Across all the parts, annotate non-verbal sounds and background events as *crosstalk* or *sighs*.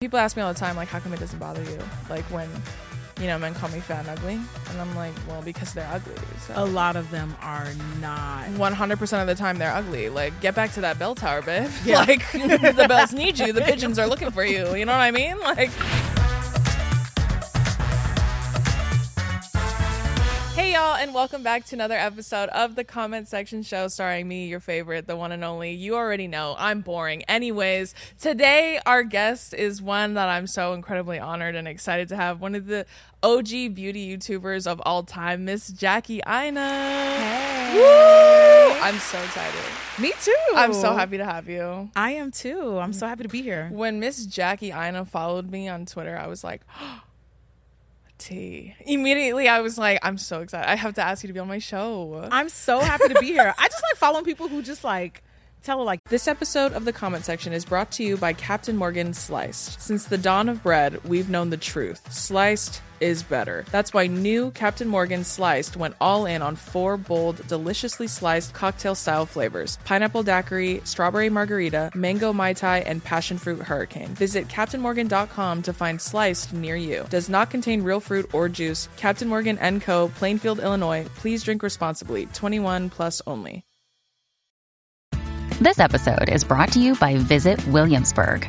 People ask me all the time, like, how come it doesn't bother you? Like when, you know, men call me fat and ugly, and I'm like, well, because they're ugly. A lot of them are not. 100% of the time they're ugly. Like, get back to that bell tower, babe. *laughs* Yeah. Like, *laughs* the bells need you. The pigeons are looking for you. You know what I mean? Like, Hey y'all, and welcome back to another episode of the Comment Section Show starring me, your favorite, the one and only. You already know I'm boring. Anyways, today our guest is one that I'm so incredibly honored and excited to have. One of the OG beauty YouTubers of all time, Miss Jackie Aina. Woo! I'm so excited. Me too. I'm so happy to have you. I am too. I'm so happy to be here. When Miss Jackie Aina followed me on Twitter, I was like, *gasps* T. Immediately, I was like, I'm so excited. I have to ask you to be on my show. I'm so happy to be here. I just like following people who just like tell like This episode of the comment section is brought to you by Captain Morgan Sliced. Since the dawn of bread, we've known the truth. Sliced is better. That's why new Captain Morgan Sliced went all in on four bold, deliciously sliced cocktail style flavors pineapple daiquiri, strawberry margarita, mango mai tai, and passion fruit hurricane. Visit CaptainMorgan.com to find Sliced near you. Does not contain real fruit or juice. Captain Morgan & Co., Plainfield, Illinois. Please drink responsibly. 21 plus only. This episode is brought to you by Visit Williamsburg.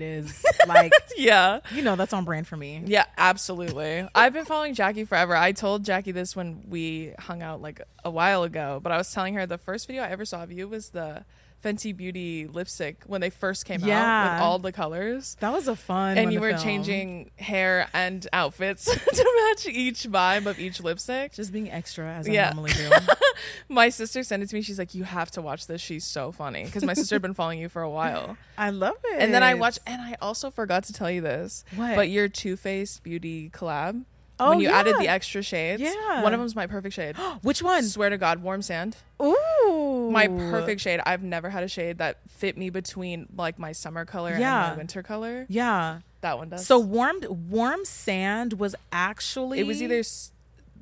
it is *laughs* like Yeah. you know that's on brand for me. Yeah, absolutely. I've been following Jackie forever. I told Jackie this when we hung out like a while ago, but I was telling her the first video I ever saw of you was the Fenty Beauty lipstick when they first came out with all the colors. That was a fun. And you were film. changing hair and outfits *laughs* to match each vibe of each lipstick. just being extra as Yeah. I normally do. *laughs* My sister sent it to me. She's like, "You have to watch this. She's so funny." Because my sister had been following you for a while. *laughs* I love it. And then I watched, and I also forgot to tell you this. What? But your Too Faced Beauty collab. Oh, when you added the extra shades. Yeah. One of them's my perfect shade. *gasps* which one? Swear to God, warm sand. Ooh, My perfect shade. I've never had a shade that fit me between like my summer color and my winter color. Yeah. That one does. So warm warm sand was actually it was either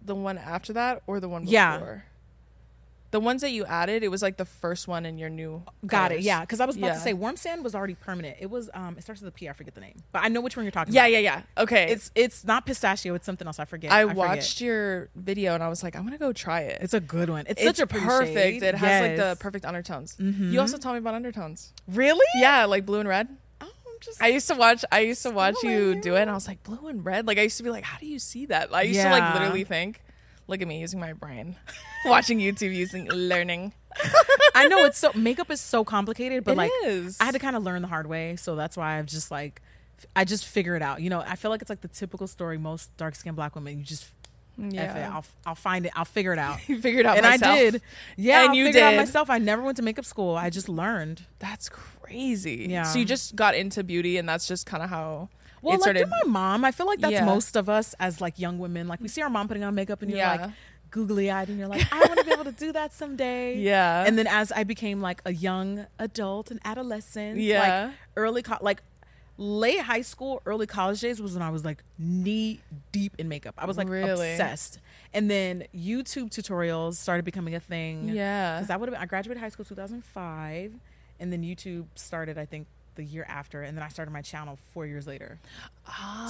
the one after that or the one before. Yeah. The ones that you added, it was like the first one in your new. Got it. Yeah, because I was about Yeah. to say warm sand was already permanent. It was um it starts with a P. I forget the name, but I know which one you're talking Yeah, about. yeah, yeah. Okay. It's it's not pistachio. It's something else. I forget. I forget. watched your video and I was like, I'm gonna go try it. It's a good one. It's, it's such a perfect. shade. It has like the perfect undertones. You also told me about undertones. Really? Yeah, like blue and red. Oh, I'm just. I used to watch. I used to watch you do it, and I was like, blue and red. Like I used to be like, how do you see that? I used to like literally think. Look at me using my brain, *laughs* watching YouTube, using learning. I know it's so makeup is so complicated, but It like is. I had to kind of learn the hard way, so that's why I've just like I just figure it out. You know, I feel like it's like the typical story most dark skinned black women. You just F it. Yeah, I'll I'll find it. I'll figure it out. *laughs* you figured it out, and myself. I did. Yeah, And I you figured out did. myself. I never went to makeup school. I just learned. That's crazy. Yeah. So you just got into beauty, and that's just kind of how Well, it like started. my mom, I feel like that's Yeah. most of us as like young women. Like we see our mom putting on makeup, and you're Yeah. like googly eyed, and you're like, I want to be able to do that someday. *laughs* Yeah. And then as I became like a young adult and adolescent, Yeah. like early co- like late high school, early college days was when I was like knee deep in makeup. I was like Really? obsessed. And then YouTube tutorials started becoming a thing. Yeah. Because I would have I graduated high school 2005, and then YouTube started I think the year after, and then I started my channel four years later.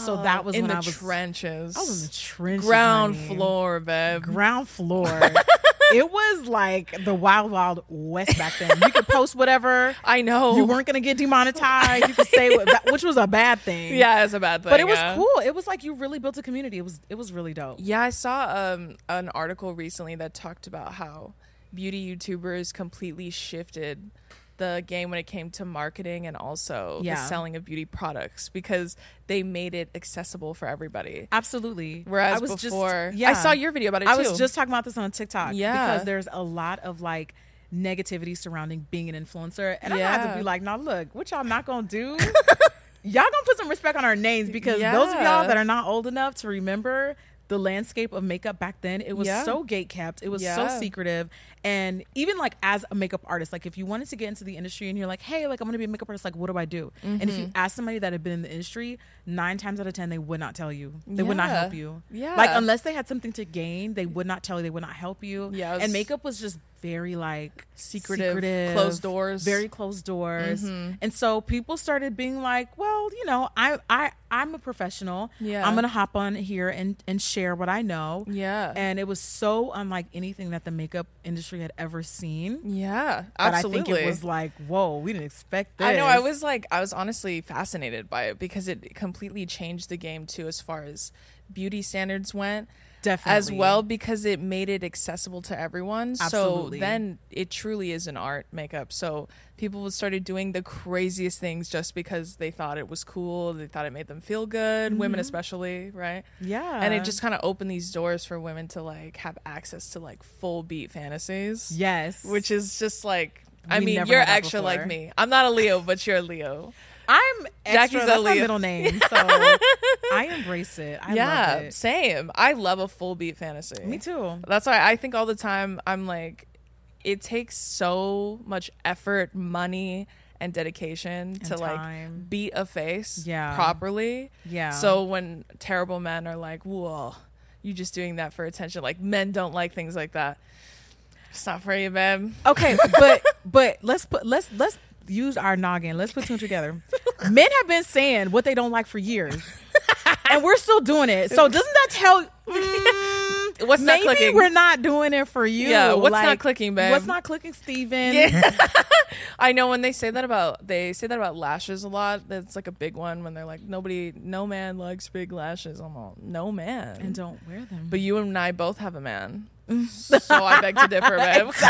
so that was in when the I was trenches. I was in the trenches, ground honey. floor, babe. ground floor. *laughs* it was like the wild, wild west back then. You could post whatever. *laughs* I know. You weren't gonna get demonetized. You could say what, which was a bad thing. *laughs* Yeah, it's a bad thing. but it was yeah. cool. It was like you really built a community. It was it was really dope. Yeah, I saw um, an article recently that talked about how beauty YouTubers completely shifted the game when it came to marketing and also Yeah. the selling of beauty products because they made it accessible for everybody. Absolutely. Whereas I was before, just, yeah, I saw your video about it I too. was just talking about this on TikTok. Yeah. Because there's a lot of like negativity surrounding being an influencer. And I had Yeah. to be like, now look, what y'all not gonna do? *laughs* y'all gonna put some respect on our names because those of y'all that are not old enough to remember the landscape of makeup back then. It was Yeah. so gate kept. It was so secretive. And even like as a makeup artist, like if you wanted to get into the industry and you're like, hey, like I'm gonna be a makeup artist, like what do I do? And if Mm-hmm. you ask somebody that had been in the industry, nine times out of ten they would not tell you. They would not help you. Yeah. Like unless they had something to gain, they would not tell you. They would not help you. Yeah, and makeup was just very like Secretive, closed doors. Mm-hmm. very closed doors. And so people started being like, well, you know, I I I'm a professional. Yeah. I'm gonna hop on here and and share what I know. Yeah. And it was so unlike anything that the makeup industry had ever seen. Yeah, But absolutely. I think it was like, whoa, we didn't expect this. I know. I was like, I was honestly fascinated by it because it completely changed the game too, as far as beauty standards went. Definitely. As well, because it made it accessible to everyone. Absolutely. So then it truly is an art makeup. So people started doing the craziest things just because they thought it was cool. They thought it made them feel good, women especially, right? Mm-hmm. Yeah. And it just kind of opened these doors for women to like have access to like full beat fantasies. yes, Which is just like, I We mean, you're that extra like me. I'm not a Leo, but you're a Leo. I'm extra. Jackie's That's my middle name, *laughs* so I embrace it. I yeah, love it. same. I love a full beat fantasy. Me too. That's why I think all the time I'm like, it takes so much effort, money, and dedication to time. like beat a face Yeah. properly. Yeah. So when terrible men are like, "Whoa, you just doing that for attention," like men don't like things like that. It's not for you, babe. Okay, but but let's put let's let's use our noggin. Let's put two together. *laughs* Men have been saying what they don't like for years, *laughs* and we're still doing it. So doesn't that tell? *laughs* Mm, What's not maybe clicking? we're not doing it for you. Yeah, what's not clicking, babe? What's not clicking, Steven? I know when they say that about they say that about lashes a lot. That's like a big one when they're like nobody, no man likes big lashes. I'm all no man, And don't wear them. but you and I both have a man, so I beg to differ, babe. *laughs* *laughs*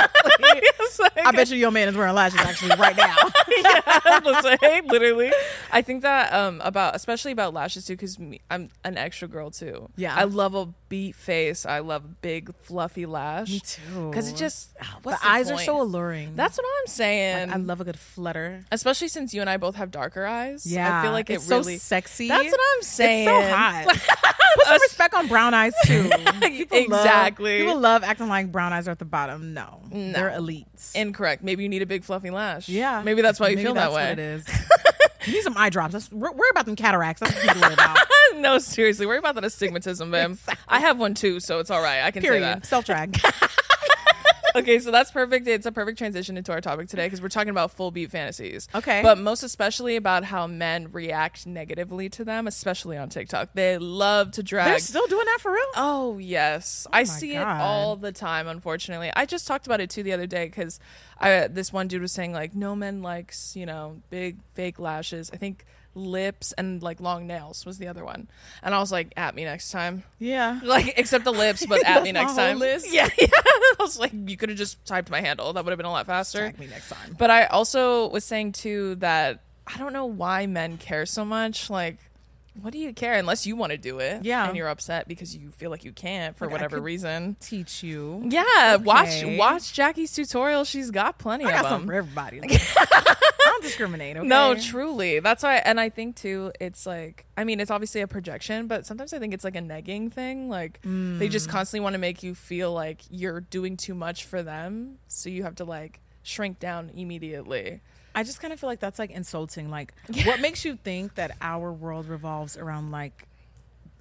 It's like- I bet you your man is wearing lashes actually right now. *laughs* Listen, hey, literally. I think that um about especially about lashes too because I'm an extra girl too. Yeah. I love a beat face. I love big fluffy lash. Me too. Because it just ah, the what's eyes are so alluring. That's what I'm saying. Like, I love a good flutter. especially since you and I both have darker eyes. Yeah, I feel like it it's really so sexy. That's what I'm saying. It's so hot. Put some respect on brown eyes too. People love- Exactly. people love acting like brown eyes are at the bottom. No, they're elites. Incorrect. Maybe you need a big fluffy lash. yeah, Maybe that's why you Maybe feel that way. What it is. *laughs* you need some eye drops. That's, worry about them cataracts. That's what you worry about. *laughs* no, seriously. Worry about that astigmatism, babe. I have one too, so it's all right. I can say Period. that. Self drag. *laughs* okay, so that's perfect. It's a perfect transition into our topic today because we're talking about full beat fantasies. Okay. But most especially about how men react negatively to them, especially on TikTok. They love to drag. They're still doing that for real. Oh yes, oh I see God. it all the time. Unfortunately, I just talked about it too the other day because I this one dude was saying like no man likes you know big fake lashes. I think lips and like long nails was the other one, and I was like at me next time. Yeah. *laughs* Like except the lips, but at me next time. list. *laughs* Yeah, yeah. I was like, you could have just typed my handle. That would have been a lot faster. Tag me next time. But I also was saying too that I don't know why men care so much. Like, what do you care unless you want to do it? Yeah. and you're upset because you feel like you can't for Like, whatever reason. Teach you. Yeah, watch okay. watch Jackie's tutorial. She's got plenty I of got them. something for everybody. *laughs* I don't discriminate. Okay? No, truly. That's why and I think too it's like I mean, it's obviously a projection, but sometimes I think it's like a negging thing. Like they Mm. just constantly want to make you feel like you're doing too much for them, so you have to like shrink down immediately. I just kind of feel like that's like insulting. Like, *laughs* what makes you think that our world revolves around like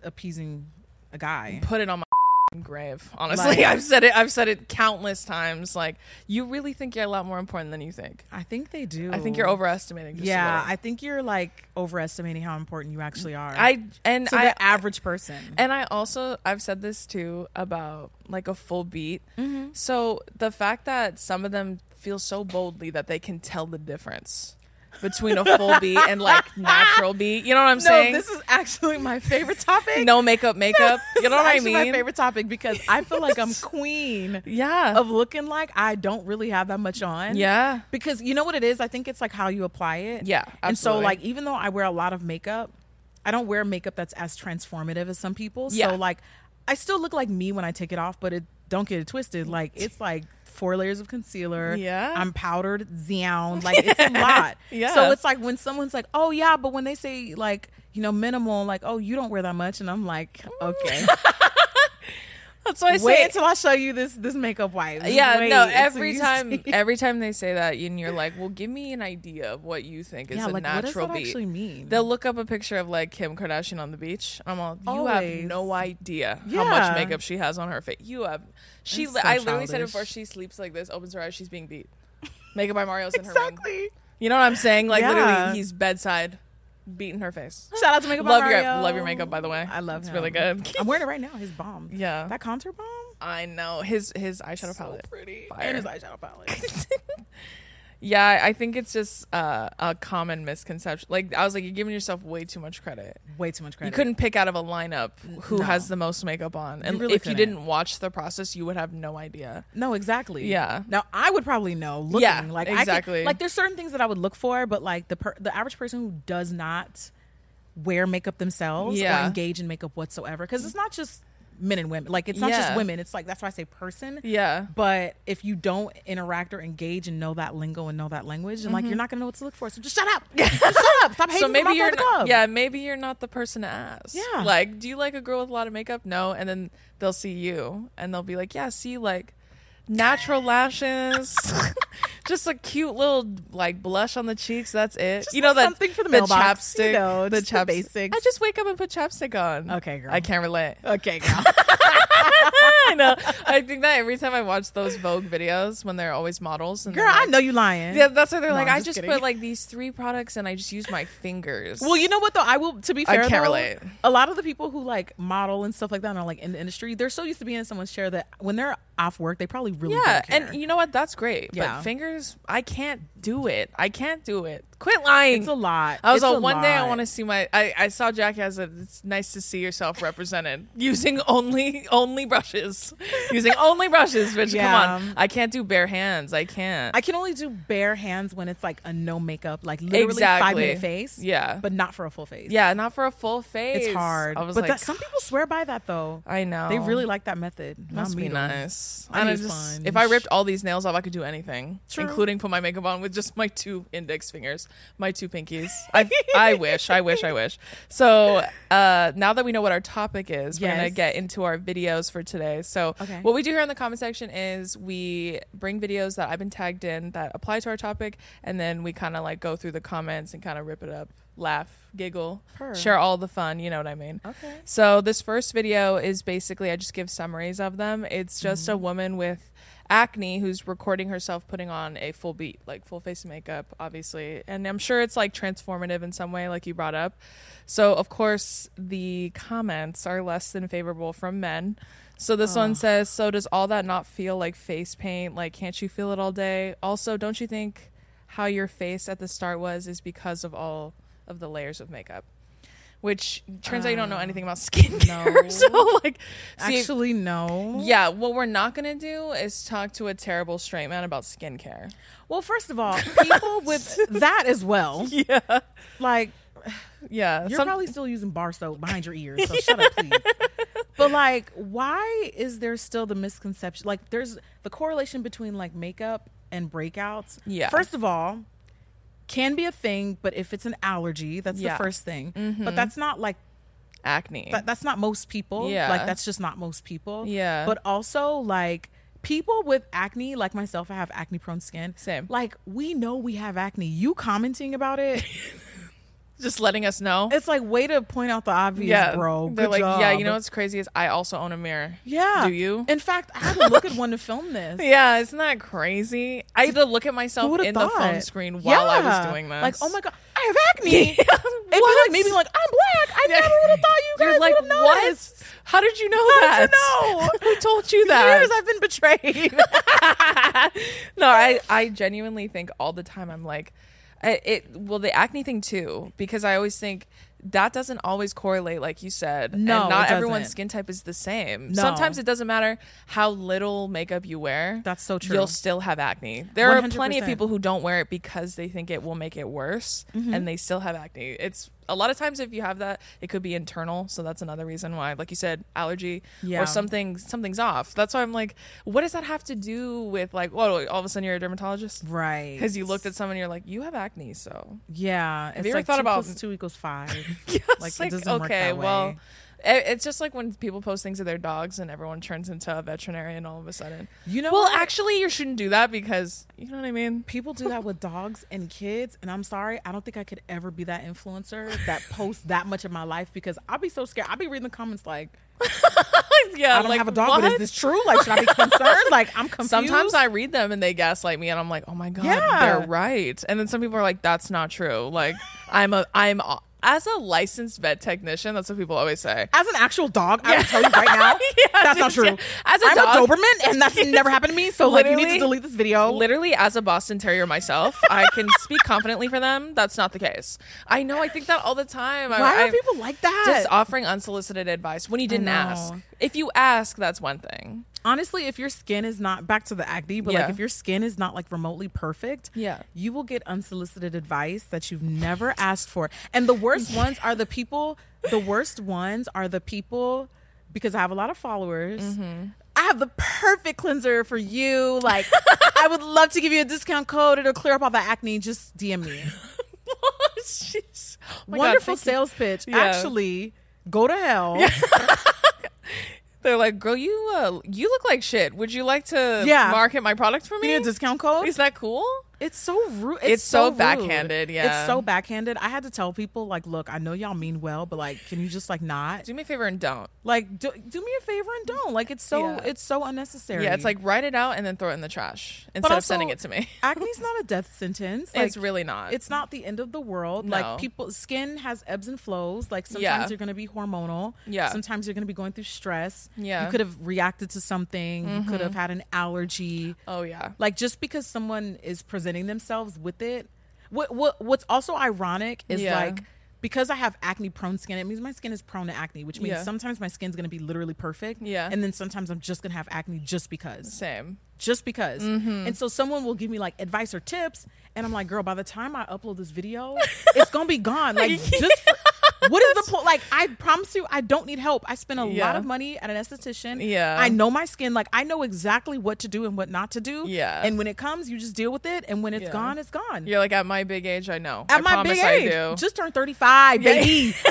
appeasing a guy? Put it on my *laughs* grave. Honestly, Like- *laughs* I've said it. I've said it countless times. Like you really think you're a lot more important than you think. I think they do. I think you're overestimating. Yeah. I think you're like overestimating how important you actually are. I and to I the average person. And I also I've said this too about like a full beat. Mm-hmm. So the fact that some of them feel so boldly that they can tell the difference between a full beat and like natural beat. You know what I'm no, saying? this is actually my favorite topic. no makeup, makeup. *laughs* This you know what I mean? My favorite topic because I feel like I'm *laughs* queen Yeah. of looking like I don't really have that much on. yeah. because you know what it is. I think it's like how you apply it. Yeah, and so like even though I wear a lot of makeup, I don't wear makeup that's as transformative as some people. Yeah. So like I still look like me when I take it off, but it don't get it twisted. Like it's like four layers of concealer. Yeah. I'm powdered down. *laughs* Like it's a lot. Yeah. So it's like when someone's like, oh yeah, but when they say like you know minimal, like oh you don't wear that much, and I'm like mm. okay. *laughs* That's why I Wait say until I show you this this makeup wipe. Yeah, wait no. Every time, *laughs* every time they say that, and you're like, "Well, give me an idea of what you think is yeah, a like what does natural that beat." actually mean? They'll look up a picture of like Kim Kardashian on the beach. I'm all, you have no idea how much makeup she has on her face. You have, she. So I literally said it before. She sleeps like this, opens her eyes, she's being beat. Makeup by Mario's in her room. *laughs* exactly. You know what I'm saying? Like Yeah. literally, he's bedside, beating her face. Shout out to Makeup by love your love your makeup, by the way. I love it's him. really good. I'm wearing it right now. His bomb. *laughs* yeah, That contour bomb. I know his his eyeshadow So palette. pretty. Fire. And his eyeshadow palette. *laughs* Yeah, I think it's just uh, a common misconception. Like I was like, you're giving yourself way too much credit. Way too much credit. You couldn't pick out of a lineup who No. has the most makeup on, and really if you couldn't. didn't watch the process, you would have no idea. No, exactly. Yeah. Now I would probably know. Looking, Yeah, like exactly. could, like there's certain things that I would look for, but like the per, the average person who does not wear makeup themselves Yeah. or engage in makeup whatsoever, because it's not just men and women. Like it's not Yeah. just women. It's like that's why I say person. Yeah, But if you don't interact or engage and know that lingo and know that language, and like you're not gonna know what to look for. So just shut up. *laughs* Just shut up. Stop hating Mm-hmm. so maybe on you're not, yeah maybe you're not the person to ask. Yeah. like, do you like a girl with a lot of makeup? No, and then they'll see you, and they'll be like, yeah, see, like natural lashes. *laughs* Just a cute little like blush on the cheeks. That's it. Just you know that something for the mailbox, you chapstick, know, the the chapstick. basics. I just wake up and put chapstick on. Okay, girl. I can't relate. Okay, *laughs* girl. I know. I think that every time I watch those Vogue videos when they're always models and Girl, they're I know you lying. Yeah, that's why they're No, like, I'm I just put like these three products and I just use my fingers. Well, you know what though? I will. To be fair, I can't though, relate. A lot of the people who like model and stuff like that, and are like in the industry, they're so used to being in someone's chair that when they're off work, they probably really yeah, don't care. and you know what? That's great. Yeah. But fingers, I can't do it. I can't do it. Quit lying. it's a lot. I was It's a one day I want to see my I, I saw Jackie as a it's nice to see yourself represented *laughs* using only only brushes. using only brushes, bitch. Yeah. Come on. I can't do bare hands. I can't. I can only do bare hands when it's like a no makeup, like literally Exactly. five minute face. Yeah. but not for a full face. yeah, not for a full face. it's hard. I was but like that, some people swear by that though. I know. They really like that method. Must be though. I And I just, if I ripped all these nails off, I could do anything, True. including put my makeup on with just my two index fingers, my two pinkies. *laughs* I, I wish, I wish, I wish. So uh, now that we know what our topic is, we're gonna get into our videos for today. So Okay. what we do here in the comment section is we bring videos that I've been tagged in that apply to our topic, and then we kind of like go through the comments and kind of rip it up, laugh, giggle, Purr. share all the fun. You know what I mean? Okay. So this first video is basically I just give summaries of them. It's just a mm-hmm. woman with acne who's recording herself putting on a full beat, like full face makeup, obviously. And I'm sure it's like transformative in some way, like you brought up. So of course the comments are less than favorable from men. So this one says, "So does all that not feel like face paint? Like can't you feel it all day? Also, don't you think how your face at the start was is because of all of the layers of makeup?" Which turns out you don't know anything about uh, skincare. *laughs* no. so like see, Actually, no. yeah, what we're not gonna do is talk to a terrible straight man about skincare. Well, first of all, *laughs* people with that as well, Yeah, like yeah. You're some- probably still using bar soap behind your ears, so *laughs* shut up, please. But like, why is there still the misconception? Like, there's the correlation between like makeup and breakouts. Yeah. First of all, can be a thing, but if it's an allergy, that's Yeah. Mm-hmm. the first thing. But that's not like acne. that, that's not most people. Yeah. Like that's just not most people. Yeah. But also like people with acne, like myself, I have acne prone skin. Same. Like we know we have acne. You commenting about it, *laughs* Just letting us know. it's like way to point out the obvious, yeah, bro. They're Good like, yeah. You know what's crazy is I also own a mirror. Yeah. Do you? In fact, I had to *laughs* look at one to film this. Yeah, isn't that crazy? I had to look at myself in the phone screen while I was doing this. Like, oh my god, I have acne. *laughs* Yeah, what? like being like, I'm black. I never would have thought you guys You're like, would have what? noticed. How did you know How that? did you know? *laughs* Who told you that? Years I've been betrayed. no, I I genuinely think all the time I'm like, I, it well the acne thing too because I always think that doesn't always correlate like you said. No, and not everyone's skin type is the same. No. Sometimes it doesn't matter how little makeup you wear. That's so true. You'll still have acne. There are plenty of people who don't wear it because they think it will make it worse, Mm-hmm. and they still have acne. It's a lot of times if you have that, it could be internal. So that's another reason why, like you said, allergy Yeah. or something something's off. That's why I'm like, what does that have to do with like, what? All of a sudden you're a dermatologist right. because you looked at someone and you're like, you have acne, so Yeah. It's you ever like thought about- plus two equals five. *laughs* Yeah, Like, it's it doesn't work okay, well, way. It- It's just like when people post things of their dogs and everyone turns into a veterinarian all of a sudden. You know Well, what? actually, you shouldn't do that because you know what I mean. People do that with dogs and kids, and I'm sorry, I don't think I could ever be that influencer that posts that much of my life because I'll be so scared. I'll be reading the comments like, *laughs* yeah, I don't like, have a dog, but is this true? Like, should I be concerned? Like, I'm *laughs* confused. Sometimes I read them and they gaslight me, and I'm like, oh my god, Yeah. they're right. And then some people are like, that's not true. Like, I'm a, I'm a, as a licensed vet technician. That's what people always say. as an actual dog, I will tell you right now, *laughs* Yeah, that's not true. yeah. As a I'm dog- a Doberman, and that's *laughs* never happened to me. So, like, you need to delete this video. Literally, as a Boston Terrier myself, I can speak confidently for them. That's not the case. I know. I think that all the time. I- Why I, are people like that? just offering unsolicited advice when you didn't ask? If you ask, that's one thing. Honestly, if your skin is not back to the acne, but Yeah. like if your skin is not like remotely perfect, Yeah. you will get unsolicited advice that you've never asked for. And the worst *laughs* ones are the people. The worst ones are the people because I have a lot of followers. Mm-hmm. I have the perfect cleanser for you. Like, *laughs* I would love to give you a discount code. It'll clear up all the acne. Just DM me. *laughs* Oh my God, Wonderful you. sales pitch. Yeah. Actually, go to hell. They're like, girl, you uh, you look like shit. Would you like to Yeah. market my product for me? need a discount code? Is that cool? It's so rude. It's, It's so rude. backhanded, yeah. It's so backhanded. I had to tell people like, look, I know y'all mean well, but like, can you just like not? Do me a favor and don't. Like, do, do me a favor and don't. Like, it's so Yeah. it's so unnecessary. Yeah, it's like write it out and then throw it in the trash instead of sending it to me. *laughs* acne's not a death sentence. it's really not. It's not the end of the world. No. Like people, skin has ebbs and flows. Like sometimes Yeah. you're going to be hormonal. Yeah. Sometimes you're going to be going through stress. Yeah. Mm-hmm. You could have reacted to something. You could have had an allergy. oh yeah. Like just because someone is presenting themselves with it, what what what's also ironic is Yeah. like because I have acne prone skin, it means my skin is prone to acne, which means Yeah. sometimes my skin's gonna be literally perfect. Yeah. And then sometimes I'm just gonna have acne just because. Same. Just because. Mm-hmm. And so someone will give me like advice or tips, and I'm like, girl, by the time I upload this video, it's gonna be gone. *laughs* Like just for, what is the point? Like I promise you, I don't need help. I spend a lot of money at an esthetician. Yeah. I know my skin. Like I know exactly what to do and what not to do. Yeah. And when it comes, you just deal with it. And when it's Yeah. gone, it's gone. You're like at my big age, I know. At I my big I age, do. just turned 35, Yeah. baby. *laughs*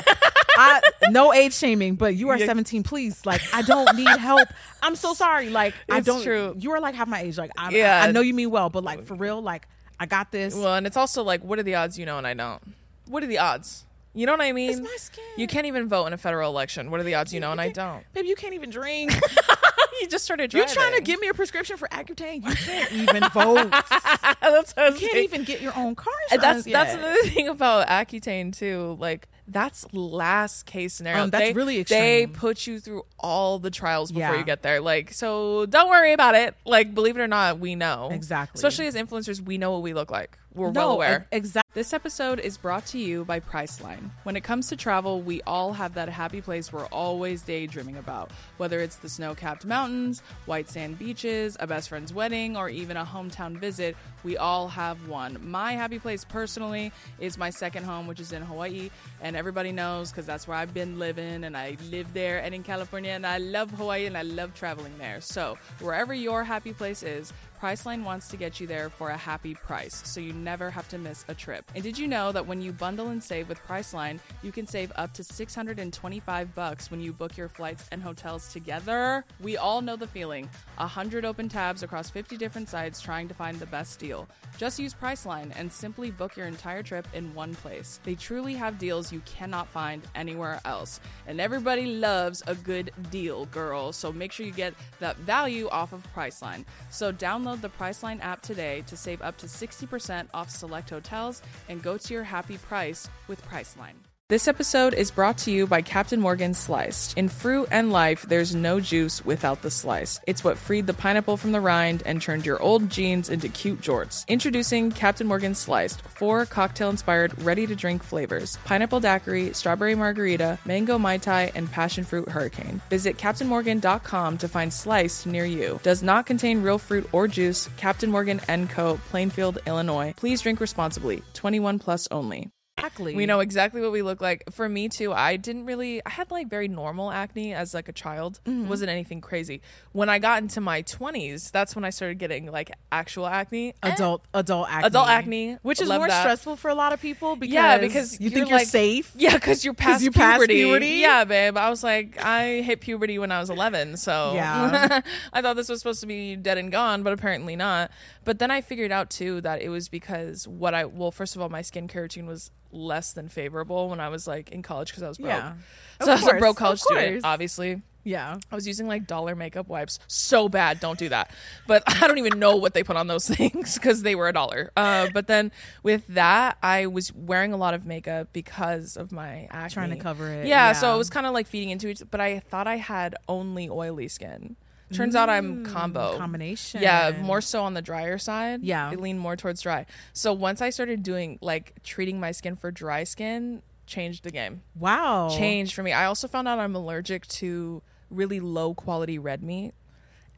I, no age shaming, but you are Yeah. 17. Please, like, I don't need help. I'm so sorry. Like, I don't. true. You are like half my age. Like, I, Yeah. I know you mean well, but like for real, like, I got this. well, and it's also like, what are the odds you know and I don't? What are the odds? You know what I mean? It's my skin. You can't even vote in a federal election. What are the odds you know and I don't? Baby, you can't even drink. *laughs* you just started drinking. You're trying to give me a prescription for Accutane. You can't *laughs* even vote. *laughs* that's what You can't saying. even get your own car that's that's yet. another thing about Accutane too. Like that's last case scenario. Um, that's they, really They put you through all the trials before Yeah. you get there. Like so, don't worry about it. Like believe it or not, we know Exactly. Especially as influencers, we know what we look like. We're no, well aware. Exactly. This episode is brought to you by Priceline. When it comes to travel, we all have that happy place we're always daydreaming about. Whether it's the snow capped mountains, white sand beaches, a best friend's wedding, or even a hometown visit, we all have one. My happy place personally is my second home, which is in Hawaii. And everybody knows because that's where I've been living and I live there and in California. And I love Hawaii and I love traveling there. So, wherever your happy place is, Priceline wants to get you there for a happy price, so you never have to miss a trip. And did you know that when you bundle and save with Priceline, you can save up to 625 bucks when you book your flights and hotels together? We all know the feeling. 100 open tabs across 50 different sites trying to find the best deal. Just use Priceline and simply book your entire trip in one place. They truly have deals you cannot find anywhere else. And everybody loves a good deal, girl. So make sure you get that value off of Priceline. So download the Priceline app today to save up to 60% off select hotels and go to your happy price with Priceline. This episode is brought to you by Captain Morgan Sliced. In fruit and life, there's no juice without the slice. It's what freed the pineapple from the rind and turned your old jeans into cute jorts. Introducing Captain Morgan Sliced, four cocktail inspired, ready to drink flavors pineapple daiquiri, strawberry margarita, mango mai tai, and passion fruit hurricane. Visit CaptainMorgan.com to find Sliced near you. Does not contain real fruit or juice. Captain Morgan & Co., Plainfield, Illinois. Please drink responsibly. 21 plus only. Exactly. We know exactly what we look like. For me too, I didn't really I had like very normal acne as like a child. Mm-hmm. It wasn't anything crazy. When I got into my 20s, that's when I started getting like actual acne. And- adult adult acne. Adult acne, which is love more that. stressful for a lot of people because yeah, because you think you're like- safe. Yeah, because you're past you puberty. puberty? Yeah, babe. I was like, I hit puberty when I was 11, so Yeah. *laughs* I thought this was supposed to be dead and gone, but apparently not. But then I figured out too that it was because what I well, first of all, my skincare routine was less than favorable when I was like in college because I was broke. Yeah. So I was a broke college student, obviously. Yeah. I was using like dollar makeup wipes. So bad. Don't do that. But *laughs* I don't even know what they put on those *laughs* things because they were a dollar. Uh, but then with that, I was wearing a lot of makeup because of my acne. Trying to cover it, Yeah. So it was kind of like feeding into it. But I thought I had only oily skin. Turns out I'm combo. Mm, Combination. Yeah, more so on the drier side. Yeah. I lean more towards dry. So once I started doing like treating my skin for dry skin, changed the game Wow. changed for me. I also found out I'm allergic to really low quality red meat.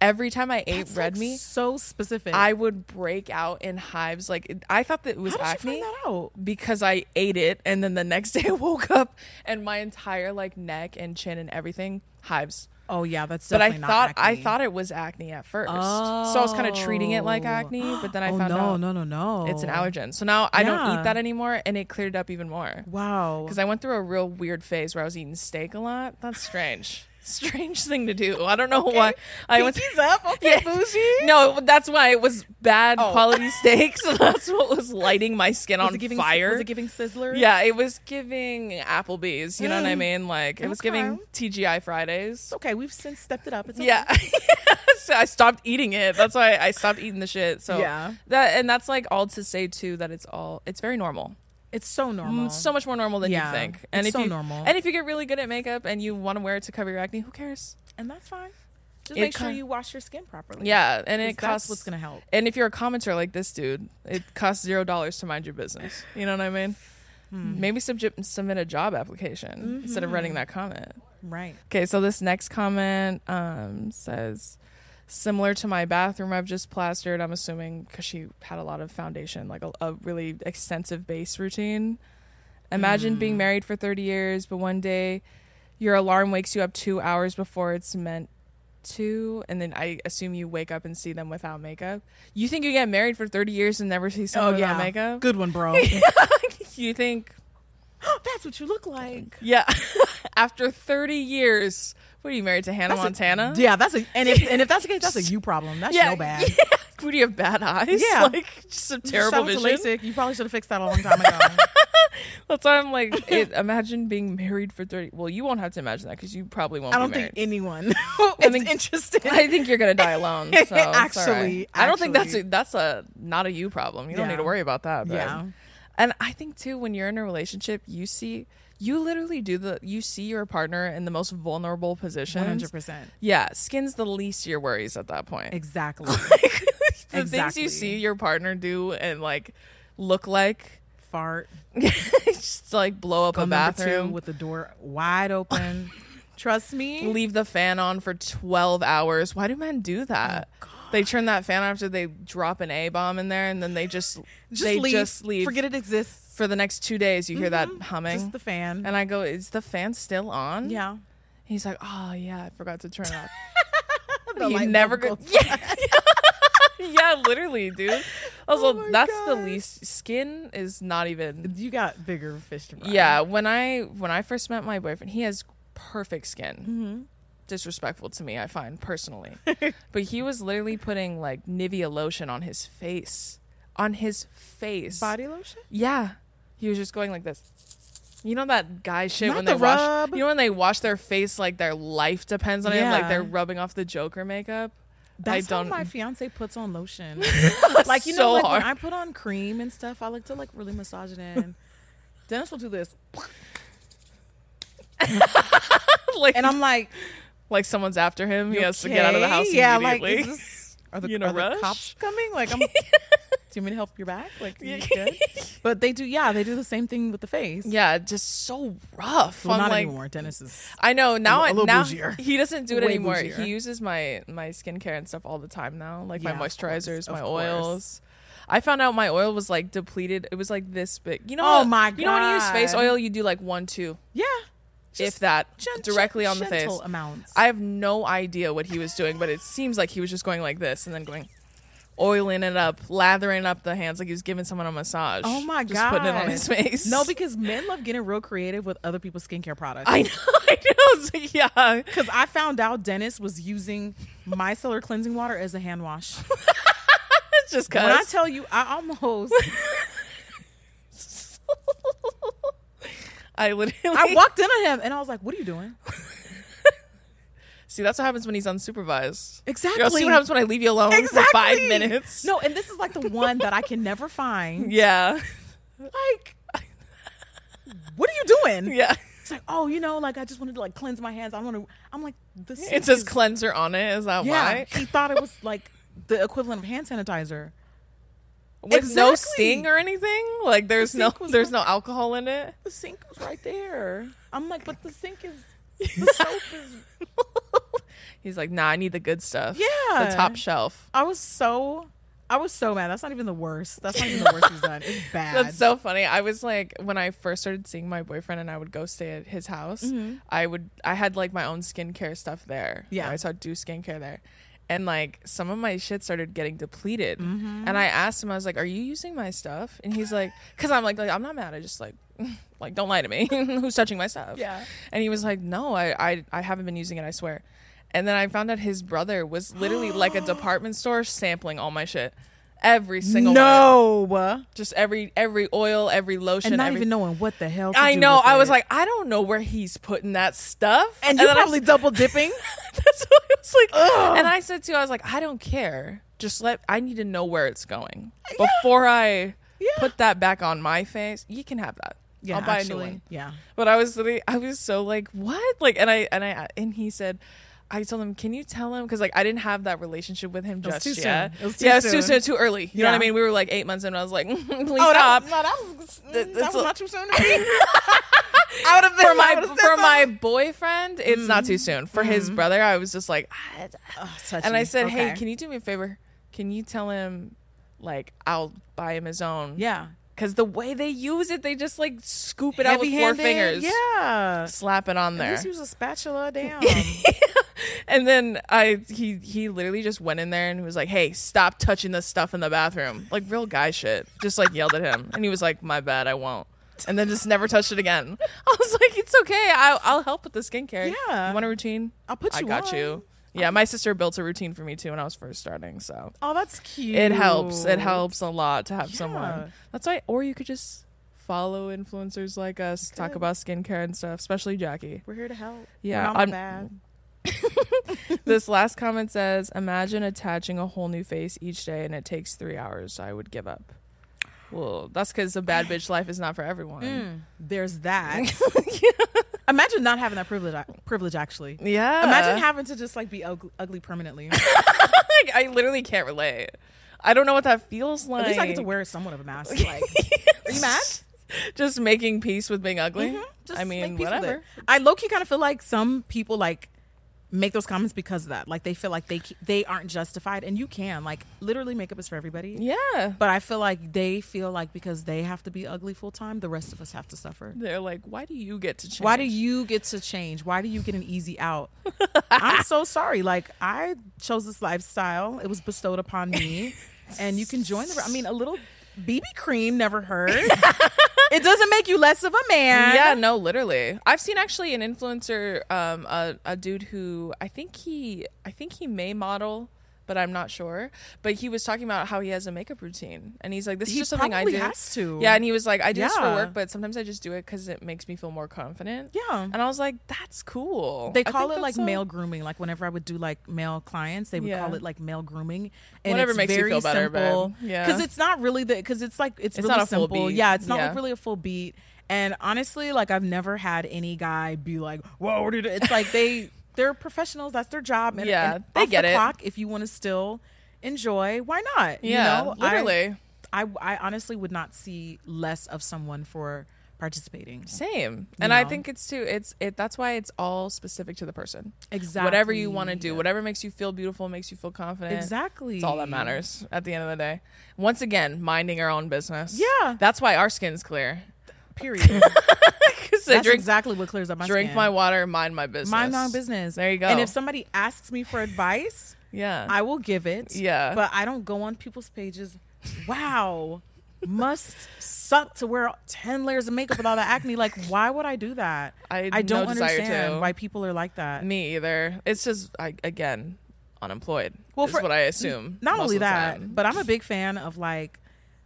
Every time I ate That's, red like, meat, So specific. I would break out in hives. Like it- I thought that it was How did acne you find that out? because I ate it, and then the next *laughs* day I woke up and my entire like neck and chin and everything hives. Oh yeah, that's But I definitely thought I thought it was acne at first, so I was kind of treating it like Oh. acne. But then I *gasps* oh found no, out no, no, no. it's an allergen. So now I don't eat that anymore, and it cleared up even more Wow. because I went through a real weird phase where I was eating steak a lot. That's strange. Strange thing to do. I don't know why. I went Pinkies up. *laughs* Okay, Yeah. bougie. no, that's why it was bad Oh. quality *laughs* steak. So *laughs* that's what was lighting my skin Was on it giving fire. Was it giving sizzler? yeah, it was giving Applebee's. You know what I Mm. mean? Like it was giving TGI Fridays. Okay. We've since stepped it up. It's okay. Yeah. so I stopped eating it. That's why I stopped eating the shit. So Yeah. that and that's like all to say too that it's all it's very normal. It's so normal. So much more normal than Yeah, you think. And it's if so you, normal. And if you get really good at makeup and you want to wear it to cover your acne, who cares? and that's fine. Just It make sure you wash your skin properly. Yeah, and it costs what's gonna help. And if you're a commenter like this dude, it costs zero dollars to mind your business. You know what I mean? Hmm. Maybe subject, submit a job application instead of Mm-hmm. writing that comment. Right. Okay, so this next comment um, says, similar to my bathroom I've just plastered. I'm assuming because she had a lot of foundation, like a, a really extensive base routine. Imagine being Mm. married for 30 years, but one day your alarm wakes you up two hours before it's meant to, and then I assume you wake up and see them without makeup. You think you get married for 30 years and never see someone oh yeah. without makeup? Good one, bro. *laughs* *laughs* You think, *gasps* that's what you look like. yeah, *laughs* after 30 years, what are you married to Hannah That's a- Montana? Yeah, that's a and if and if that's the case, that's a *laughs* you problem. That's Yeah, no bad. Yeah. Would you have bad eyes? Yeah. *laughs* Like just a terrible to vision. LASIK. You probably should have fixed that a long time ago. *laughs* That's why I'm like, it, imagine being married for 30. Well, you won't have to imagine that because you probably won't I don't think anyone is think- interested. I think you're gonna die alone. So it's all right. Actually- I don't think that's a, that's a not a you problem. You don't need to worry about that. babe. Yeah. and I think too when you're in a relationship, you see you literally do the you see your partner in the most vulnerable position. One hundred percent. Yeah, skin's the least your worries at that point. Exactly. *laughs* the things you see your partner do and like look like Fart. *laughs* just like blow up Go a bathroom with the door wide open. *laughs* Trust me. leave the fan on for 12 hours why do men do oh, that Oh, they turn that fan on after they drop an a bomb in there and then they just, Just they leave. just leave Forget it exists. For the next two days you hear that humming Just the fan. and i go is the fan still on yeah. he's like oh yeah i forgot to turn it off *laughs* The he light never bulb go- goes *laughs* yeah, *laughs* yeah literally dude also Oh my that's the God. least skin is not even You got bigger fish to fry. Yeah, when I when I first met my boyfriend, he has perfect skin. Mm-hmm. Disrespectful to me, I find personally. but he was literally putting like Nivea lotion on his face, on his face. Body lotion? Yeah, he was just going like this. You know that guy shit Not when the they wash. rub. You know when they wash their face like their life depends on it, like they're rubbing off the Joker makeup. That's I don't. how my fiance puts on lotion. *laughs* like you know, like hard. when I put on cream and stuff, I like to like really massage it in. *laughs* Dennis will do this, *laughs* like, and I'm like, like someone's after him. He "You has to get out of the okay?" house Yeah, like immediately. is this, are the, You in a are the rush? cops coming? Like, I'm. Do you want me to help your back? Like, you good? *laughs* But they do, yeah, they do the same thing with the face. yeah, just so rough. well, I'm not like, anymore. Dennis is I know now. A little now bougier. he doesn't do it Way anymore. bougier. He uses my my skincare and stuff all the time now, like Yeah, my course, moisturizers, my course. oils. I found out my oil was like depleted. It was like this big. You know? Oh what- my You know when you use face oil, you do like one, two, Yeah. if that, gen- directly on the face. amounts. I have no idea what he was doing, but it seems like he was just going like this and then going oiling it up, lathering up the hands like he was giving someone a massage. Oh my just god! putting it on his face. No, because men love getting real creative with other people's skincare products. I know, *laughs* I know. Like, yeah, Because I found out Dennis was using micellar cleansing water as a hand wash. *laughs* it's just When I cause. tell you, I almost *laughs* I literally. I walked into him and I was like, "What are you doing?" See, that's what happens when he's unsupervised. Exactly. You'll see what happens when I leave you alone for five minutes. No, and this is like the one that I can never find. *laughs* Yeah. Like, what are you doing? *laughs* Yeah. It's like, oh, you know, like I just wanted to like cleanse my hands. I want to. I'm like, this. It says cleanser on it. Is that Yeah, why? he thought it was like the equivalent of hand sanitizer. With no Exactly. sting or anything? Like there's The no there's right- no alcohol in it? The sink was right there. I'm like, but the sink is *laughs* the soap is. He's like, nah, I need the good stuff. Yeah. The top shelf. I was so, I was so mad. That's not even the worst. That's not even the worst he's done. It's *laughs* bad. That's so funny. I was like, when I first started seeing my boyfriend and I would go stay at his house, I would, I had like my own skincare stuff there. Mm-hmm. Yeah. I saw do skincare there. And like some of my shit started getting depleted. Mm-hmm. And I asked him, I was like, are you using my stuff? And he's like, *sighs* cause I'm like, like I'm not mad. I just like, *laughs* like, don't lie to me. *laughs* Who's touching my stuff? Yeah. And he was like, no, I, I, I haven't been using it. I swear. And then I found out his brother was literally like a *gasps* department store sampling all my shit. Every single one no, just every every oil, every lotion, and not every, even knowing what the hell. I know. I was it. like, I don't know where he's putting that stuff. and you're then probably s- double dipping. *laughs* that's what I was like. And I said to, you, I was like, I don't care. Just let. I need to know where it's going before I Yeah. put that back on my face. You can have that. Yeah, I'll buy a new one. Yeah. But I was I was so like, what? Like, and I and I and he said. I told him, "Can you tell him?" Because like I didn't have that relationship with him was just too soon. yet. It was too yeah, it's too soon. too early. You know what I mean? We were like eight months in. and I was like, *laughs* "Please Oh, stop." that, no, that was Th- that that's was a- not too soon to me. *laughs* I would have been for my for my boyfriend, it's not too soon. For his brother, I was just like, "Ah, Ugh, touchy. and I said, "Hey, can you do me a favor? Can you tell him, like, I'll buy him his own? yeah, because the way they use it, they just like scoop it out with four fingers, Yeah. slap it on At there, least use a spatula. *laughs* Damn. And then I he he literally just went in there and was like, "Hey, stop touching the stuff in the bathroom," like real guy shit. Just like yelled at him, and he was like, "My bad, I won't." And then just never touched it again. *laughs* I was like, "It's okay. I'll, I'll help with the skincare. Yeah. you want a routine? I'll put you. I got on. you. Yeah, my sister built a routine for me too when I was first starting, so oh, that's cute. it helps. It helps a lot to have Yeah. someone. That's why, or you could just follow influencers like us, talk about skincare and stuff, especially Jackie. We're here to help. Yeah, We're not I'm- bad. *laughs* this last comment says, "Imagine attaching a whole new face each day, and it takes three hours. I would give up." Well, that's because a bad bitch life is not for everyone. Mm, there's that. *laughs* Imagine not having that privilege. Privilege, actually. Yeah, Imagine having to just like be ugly, ugly permanently. *laughs* like, I literally can't relate. I don't know what that feels like. At least I get to wear somewhat of a mask. Like, are you mad? Just making peace with being ugly. Just I mean, whatever. I low key kind of feel like some people like make those comments because of that. Like they feel like they they aren't justified, and you can like literally makeup is for everybody. Yeah. But I feel like they feel like because they have to be ugly full time, the rest of us have to suffer. They're like, why do you get to change? Why do you get to change? Why do you get an easy out? *laughs* I'm so sorry. Like I chose this lifestyle. It was bestowed upon me. *laughs* And you can join the I mean a little BB cream never hurt. *laughs* it doesn't make you less of a man. Yeah, no, literally. I've seen actually an influencer, um, a, a dude who I think he, I think he may model, but I'm not sure. But he was talking about how he has a makeup routine, and he's like, "This is He just something I do." has to. Yeah, and he was like, "I do this for work, but sometimes I just do it because it makes me feel more confident." Yeah. and I was like, "That's cool." They call it like a- male grooming. Like whenever I would do like male clients, they would Yeah. call it like male grooming. And Whatever it's makes you feel better, babe. simple. Yeah. because it's not really the because it's like it's, It's really not a full simple. beat. Yeah, it's not Yeah. like really a full beat. And honestly, like I've never had any guy be like, "Whoa, what did it?" It's like they they're professionals. That's their job. And, Yeah, and they off get the it. Clock, if you want to still enjoy, why not? Yeah, you know? Literally. I, I honestly would not see less of someone for participating. Same. And I think it's too it's it that's why it's all specific to the person. Exactly. Whatever you want to do, whatever makes you feel beautiful, makes you feel confident. Exactly. It's all that matters at the end of the day. Once again, minding our own business. Yeah. That's why our skin's clear. Period. *laughs* 'Cause I That's drink exactly what clears up my drink skin. my water, mind my business. mind my own business. There you go. And if somebody asks me for advice, Yeah. I will give it. Yeah. But I don't go on people's pages. Wow. Must suck to wear 10 layers of makeup with all that acne. Like, why would I do that? I I don't no understand to. why people are like that. Me either. It's just I again, unemployed. Well, Well, is for- what I assume. Not only that, but I'm a big fan of like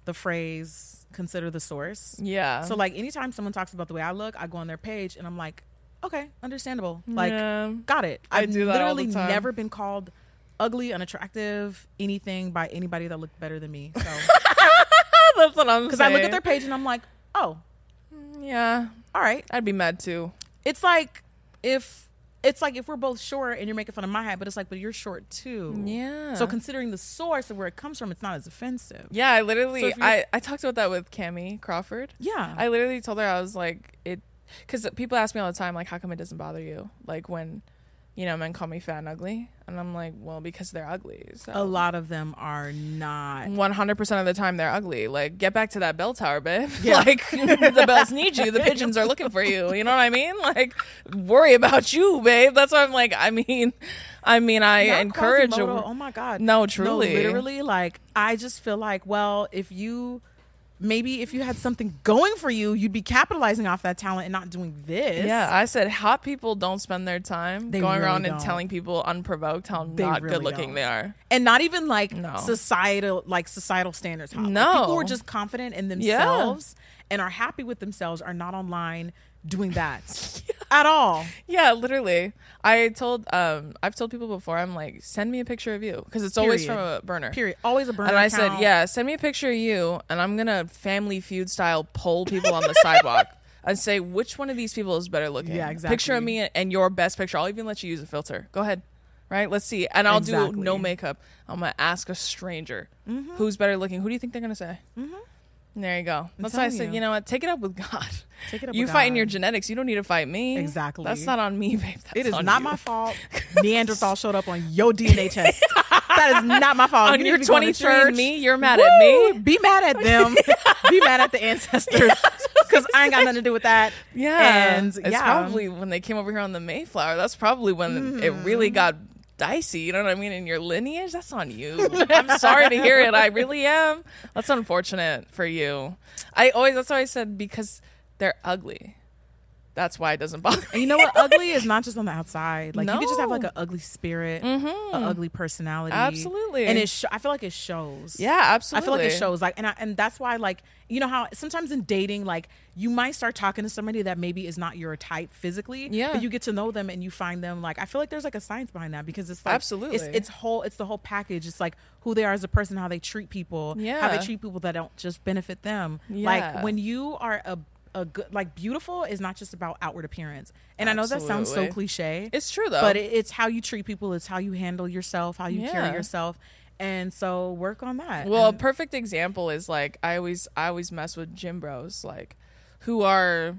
the phrase consider the source. yeah. So like anytime someone talks about the way I look, I go on their page and I'm like, okay, understandable. Like Yeah. got it. I I've do that all the literally never been called ugly, unattractive, anything by anybody that looked better than me. So *laughs* that's what I'm because I look at their page and I'm like, oh, mm, Yeah. all right. I'd be mad too. It's like if it's like if we're both short and you're making fun of my height, but it's like, but you're short too. Yeah. So considering the source of where it comes from, it's not as offensive. Yeah, I literally So I, I talked about that with Cami Crawford. Yeah. I literally told her I was like it because people ask me all the time like how come it doesn't bother you like when you know men call me fat and ugly and I'm like well because they're ugly. So. a lot of them are not. One hundred percent of the time they're ugly. Like, get back to that bell tower, babe. *laughs* Yeah. Like, the bells need you. The pigeons are looking for you. You know what I mean? Like, worry about you, babe. That's why I'm like. I mean, I mean, I Not encourage. A, oh my god. No, truly. literally. Like I just feel like, well, if you maybe if you had something going for you, you'd be capitalizing off that talent and not doing this. yeah, I said hot people don't spend their time They going really around and don't. telling people unprovoked how They not really good looking don't. they are. and not even like No. societal like societal standards. hot. Like, No. people who are just confident in themselves and are happy with themselves are not online doing that *laughs* at all. Yeah, literally. I told um I've told people before. I'm like, send me a picture of you because it's always Period. from a burner. Period. Always a burner. And I said, yeah, send me a picture of you, and I'm gonna Family Feud style poll people on the sidewalk *laughs* and say which one of these people is better looking. Yeah, exactly. Picture of me and your best picture. I'll even let you use a filter. Go ahead, right? Let's see, and I'll do no makeup. I'm gonna ask a stranger who's better looking. Who do you think they're gonna say? Mm-hmm. There you go. That's why I said, you. you know what? Take it up with God. Take it up You fighting your genetics. You don't need to fight me. Exactly. That's not on me, babe. That's It is not you. my fault. *laughs* Neanderthal showed up on your DNA test. that is not my fault. On You your to be going to 23 and me, you're mad at me. Be mad at them. *laughs* be mad at the ancestors *laughs* because I ain't got nothing to do with that. Yeah, and it's yeah, probably when they came over here on the Mayflower. That's probably when it really Mm. got dicey. You know what I mean? In your lineage, that's on you. I'm sorry to hear it. I really am. That's unfortunate for you. I always. That's why I said because they're ugly. That's why it doesn't bother. And you know what? *laughs* Ugly is not just on the outside. Like you could just have like an ugly spirit, an mm-hmm. ugly personality. Absolutely. And it. Sh- I feel like it shows. Yeah, absolutely. I feel like it shows. Like, and I, and that's why, like, you know how sometimes in dating, like, you might start talking to somebody that maybe is not your type physically. Yeah. But you get to know them and you find them. Like, I feel like there's like a science behind that because it's like Absolutely. it's it's whole. It's the whole package. It's like who they are as a person, how they treat people, yeah. how they treat people that don't just benefit them. Yeah. Like when you are a a good like beautiful is not just about outward appearance. And I know that sounds so cliche. It's true though. But it, it's how you treat people. It's how you handle yourself. How you carry yourself. And so work on that. Well, a perfect example is like I always I always mess with gym bros like who are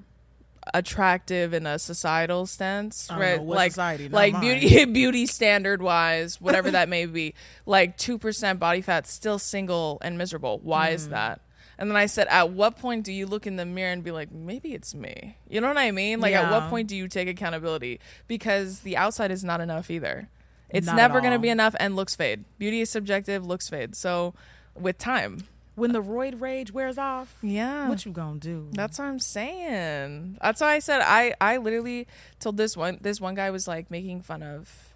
attractive in a societal sense, right? know, like society? Like mine. *laughs* beauty beauty standard wise, whatever that may be. Like 2% body fat still single and miserable. Why Hmm. is that? And then I said, at what point do you look in the mirror and be like, maybe it's me? You know what I mean? Like, at what point do you take accountability? Because the outside is not enough either. It's Not never going to be enough, and looks fade. Beauty is subjective, looks fade. So, with time, when the roid rage wears off, yeah, what you gonna do? that's what I'm saying. That's why I said I I literally told this one this one guy was like making fun of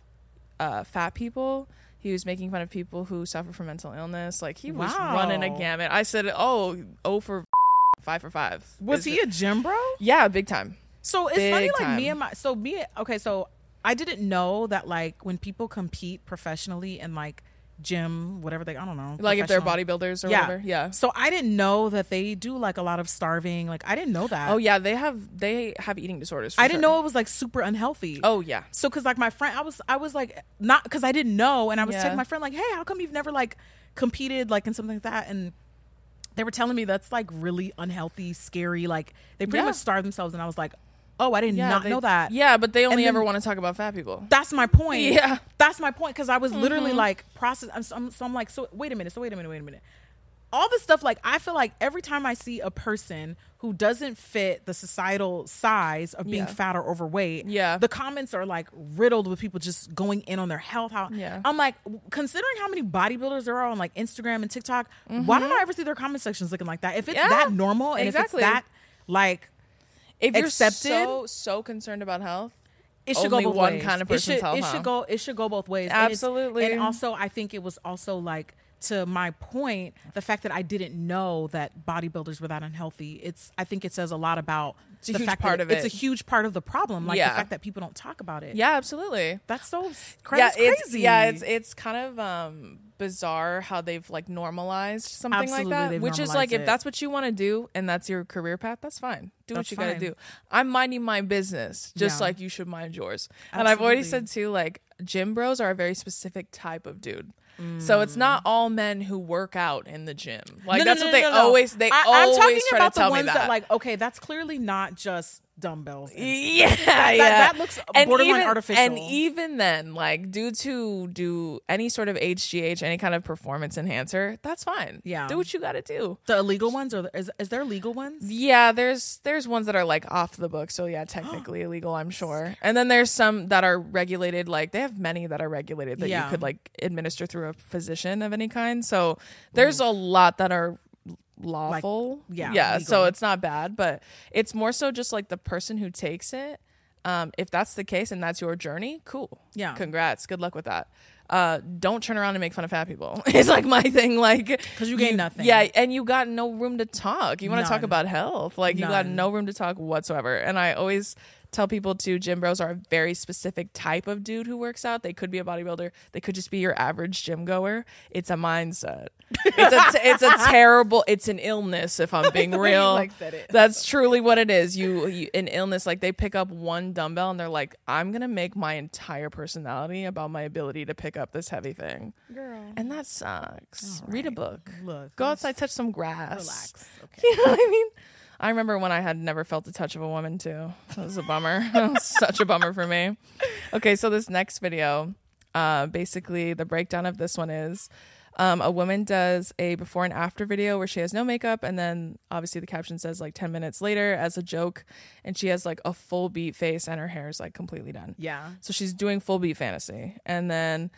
uh fat people. He was making fun of people who suffer from mental illness. Like he was Wow. running a gamut. I said, "Oh, oh for *laughs* five for five." was Is he it- a gym bro? Yeah, big time. So it's funny, Big like me and my so me. Okay, so I didn't know that like when people compete professionally and like gym, whatever they I don't know, Like if they're bodybuilders or yeah, whatever. Yeah. So I didn't know that they do like a lot of starving. Like I didn't know that. Oh yeah, they have they have eating disorders. for I didn't sure. know it was like super unhealthy. Oh yeah. So, cause like my friend, I was, I was like, not because I didn't know, and I was Yeah. telling my friend like, hey, how come you've never like competed like in something like that? And they were telling me that's like really unhealthy, scary. Like they pretty Yeah. much starve themselves, and I was like, oh, I did not they- know that. Yeah, but they only then- ever want to talk about fat people. That's my point. *laughs* Yeah. Mm-hmm. That's my point because I was literally like process. I'm, so I'm, so I'm like, so wait a minute. So wait a minute. Wait a minute. All this stuff, like I feel like every time I see a person who doesn't fit the societal size of being Yeah. fat or overweight, Yeah. the comments are like riddled with people just going in on their health. How Yeah. I'm like, considering how many bodybuilders there are on like Instagram and TikTok, Mm-hmm. why don't I ever see their comment sections looking like that? If it's Yeah, that normal and exactly. if it's that like If you're accepted- so so concerned about health, it should only go both one ways. kind of It should, health, It huh? should go. It should go both ways. And Absolutely. And, also, I think it was also like to my point, the fact that I didn't know that bodybuilders were that unhealthy. It's. I think it says a lot about a the huge fact part that of it's a huge part of the problem. Like Yeah. the fact that people don't talk about it. yeah, absolutely. that's so cra- yeah, crazy. it's yeah, it's it's kind of um bizarre how they've like normalized something Absolutely, like that. Which is like if that's what you want to do and that's your career path, that's fine. Do That's what you got to do. I'm minding my business just Yeah. like you should mind yours. And I've already said too like gym bros are a very specific type of dude. So it's not all men who work out in the gym. Like No, no, that's no, what they no, no. always they I, always I'm talking try about to tell the ones me that. like okay, that's clearly not just dumbbells. and Yeah, that- yeah. that looks borderline even, artificial. And even then, like dudes who do any sort of HGH, any kind of performance enhancer, that's fine. Yeah. do what you got to do. the illegal ones or is is there legal ones? Yeah, there's there's ones that are like off the book, so yeah, *gasps* technically illegal, I'm sure. And then there's some that are regulated, like they have many that are regulated that Yeah. you could like administer through a physician of any kind. So there's mm. a lot that are lawful. yeah, yeah. So it's not bad, but it's more so just like the person who takes it. Um, if that's the case and that's your journey, cool. Yeah. Congrats. Good luck with that. Uh, don't turn around and make fun of fat people. *laughs* it's like my thing. Like, because you gain nothing. Yeah, and you got no room to talk. You want to talk about health. Like, you got no room to talk whatsoever. And I always tell people too, gym bros are a very specific type of dude who works out. They could be a bodybuilder. They could just be your average gym goer. It's a mindset. It's a it's a *laughs* terrible. It's an illness. If I'm being The way you, real, like, it. that's truly what it is. You, you an illness. Like they pick up one dumbbell and they're like, I'm gonna make my entire personality about my ability to pick up this heavy thing, Girl, and that sucks. Read a book. look, Go outside, touch some grass. Relax. *laughs* Okay. You know what I mean? I remember when I had never felt the touch of a woman too. That was a bummer. *laughs* Was Such a bummer for me. Okay, so this next video, uh, basically the breakdown of this one is um, a woman does a before and after video where she has no makeup, and then obviously the caption says like 10 minutes later as a joke, and she has like a full beat face and her hair is like completely done. Yeah. So she's doing full beat fantasy. And then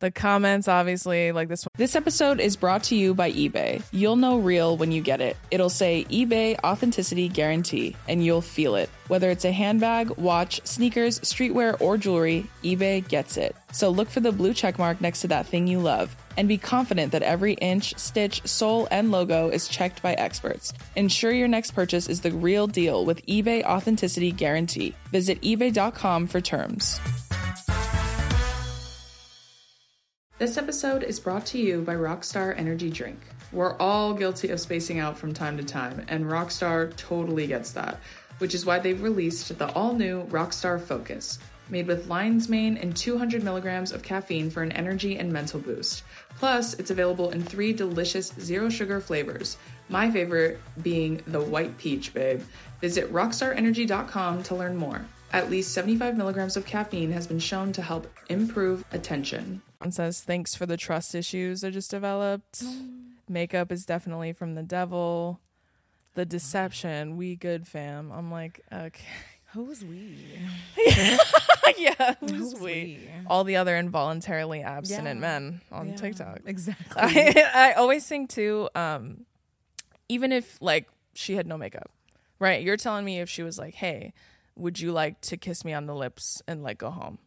the comments, obviously, like this one. This episode is brought to you by eBay. You'll know real when you get it. It'll say eBay Authenticity Guarantee, and you'll feel it. Whether it's a handbag, watch, sneakers, streetwear, or jewelry, eBay gets it. So look for the blue check mark next to that thing you love. And be confident that every inch, stitch, sole, and logo is checked by experts. Ensure your next purchase is the real deal with eBay Authenticity Guarantee. Visit eBay.com for terms. This episode is brought to you by Rockstar Energy Drink. We're all guilty of spacing out from time to time, and Rockstar totally gets that, which is why they've released the all new Rockstar Focus, made with lion's mane and 200 milligrams of caffeine for an energy and mental boost. Plus, it's available in three delicious zero sugar flavors. My favorite being the white peach, babe. Visit rockstarenergy.com to learn more. At least 75 milligrams of caffeine has been shown to help improve attention. It says, Thanks for the trust issues I just developed. Makeup is definitely from the devil. The deception, we good fam. I'm like, okay. *laughs* *laughs* Who's we? yeah, who's Who's we? we? All the other involuntarily abstinent Yeah. men on Yeah, TikTok. Exactly. I, *laughs* I always think too, um, even if like she had no makeup, right? You're telling me if she was like, "Hey, would you like to kiss me on the lips and like go home?"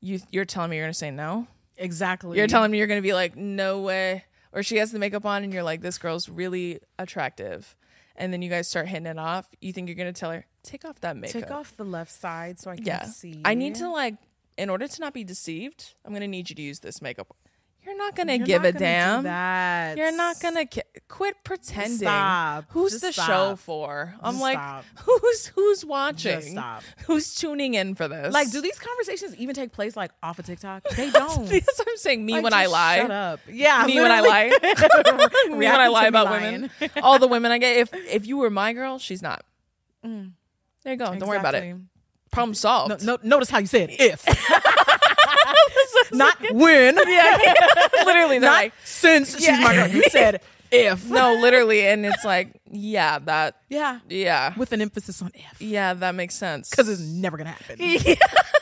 You you're telling me you're gonna say no. Exactly. You're telling me you're gonna be like, "No way," or she has the makeup on and you're like, "This girl's really attractive," and then you guys start hitting it off. You think you're gonna tell her, "Take off that makeup." Take off the left side so I can yeah. see. I need to like, in order to not be deceived, I'm gonna need you to use this makeup. You're not gonna You're give not a gonna damn. that. You're not gonna ki- quit pretending. Stop. Who's Just the stop. show for? I'm Just like, stop. *laughs* who's who's watching? Just stop. *laughs* Who's tuning in for this? Like, do these conversations even take place like off of TikTok? They *laughs* don't. That's what I'm saying. Me Like, when I lie. Shut up. Yeah. Me when I lie. me when I lie about lying. women. All the women I get. If if you were my girl, she's not. Mm. There you go. Don't worry about it. Problem solved. No, no, notice how you said if. *laughs* Not when. *laughs* yeah, *laughs* literally. Not like, since she's my girl. You said if. no, literally, and it's like, yeah, that, Yeah. yeah, With an emphasis on if. yeah, that makes sense. Because it's never going to happen. yeah,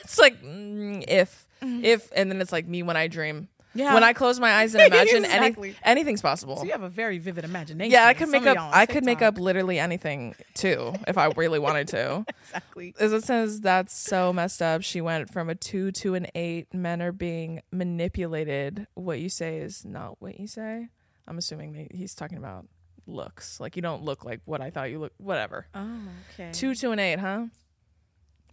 it's like mm, if, if, and then it's like me when I dream. Yeah. When I close my eyes and *laughs* imagine Exactly. any, anything's possible. So you have a very vivid imagination. yeah, I could Some make of up. y'all on I could make TikTok. up literally anything too if I really wanted to. *laughs* Exactly. As it says, that's so messed up. She went from a two to an eight. Men are being manipulated. What you say is not what you say. I'm assuming that he's talking about looks. Like you don't look like what I thought you look. Whatever. Oh, okay. Two to an eight, huh?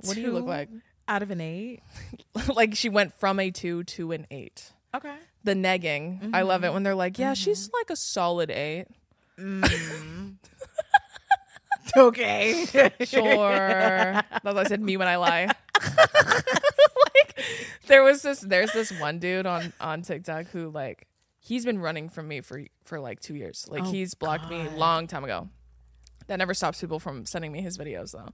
What do you look Two like? Out of an eight. *laughs* like she went from a two to an eight. Okay. The negging. I love it mm-hmm. when they're like, yeah, she's mm-hmm. like a solid eight. Mm-hmm. *laughs* Okay. *laughs* Sure. That's what I said me when I lie. *laughs* like there was this there's this one dude on on TikTok who like he's been running from me for for like 2 years. Like Oh, he's blocked me long time ago. That never stops people from sending me his videos though.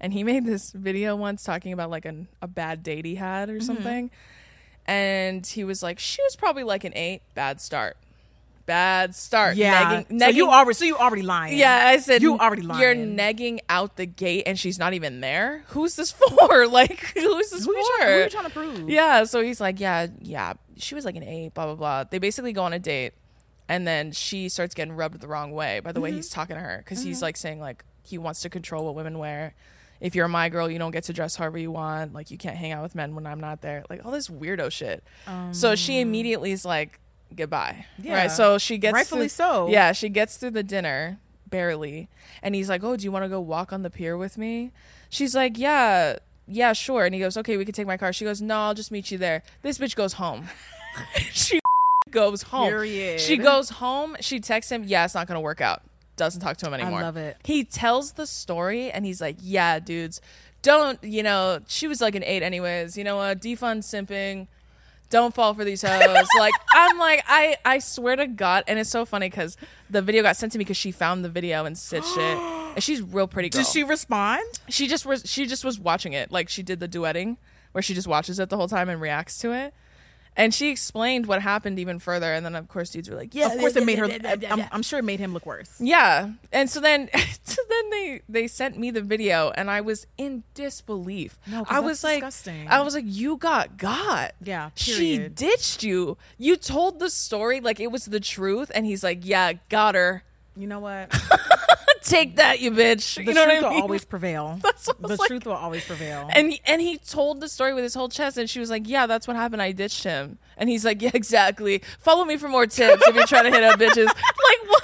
And he made this video once talking about like an, a bad date he had Mm-hmm. or something. And he was like, she was probably like an eight. Bad start. Bad start. yeah. Negging, so you already so you already lying. yeah, I said You already lying. You're negging out the gate, and she's not even there. Who's this for? *laughs* Like, who's this Who you, for? trying, who you trying to prove? yeah. So he's like, yeah, yeah. She was like an eight. Blah blah blah. They basically go on a date, and then she starts getting rubbed the wrong way by the Mm-hmm. way he's talking to her because he's like saying like he wants to control what women wear. If you're my girl, you don't get to dress however you want. Like you can't hang out with men when I'm not there. Like all this weirdo shit. so she immediately is like, goodbye. Um. Yeah. Right. So she gets Rightfully through- so. Yeah, she gets through the dinner barely, and he's like, "Oh, do you want to go walk on the pier with me?" She's like, "Yeah, yeah, sure." And he goes, "Okay, we can take my car." She goes, "No, I'll just meet you there." This bitch goes home. *laughs* she goes home. Period. She goes home. She texts him, "Yeah, it's not gonna work out." Doesn't talk to him anymore. I love it. He tells the story, and he's like, "Yeah, dudes, don't you know?" She was like an eight, anyways. You know what? Defund simping don't fall for these hoes. *laughs* like I'm like I I swear to God, and it's so funny because the video got sent to me because she found the video and stitched it. *gasps* And she's real pretty girl. Did she respond? She just was she just was watching it like she did the duetting where she just watches it the whole time and reacts to it. And she explained what happened even further, and then of course dudes were like, "Yeah, Of course, it made her. I'm, I'm sure it made him look worse. yeah, and so then, *laughs* so then they they sent me the video, and I was in disbelief. No, I was like, disgusting. I was like, you got got. Yeah, she ditched you. You told the story like it was the truth, and he's like, yeah, got her. You know what? *laughs* Take that, you bitch. The you know truth what I will always *laughs* prevail. The like. truth will always prevail. And he, and he told the story with his whole chest, and she was like, "Yeah, that's what happened. I ditched him." And he's like, "Yeah, *laughs* exactly. Follow me for more tips if you're trying to hit up bitches." *laughs* Like, what?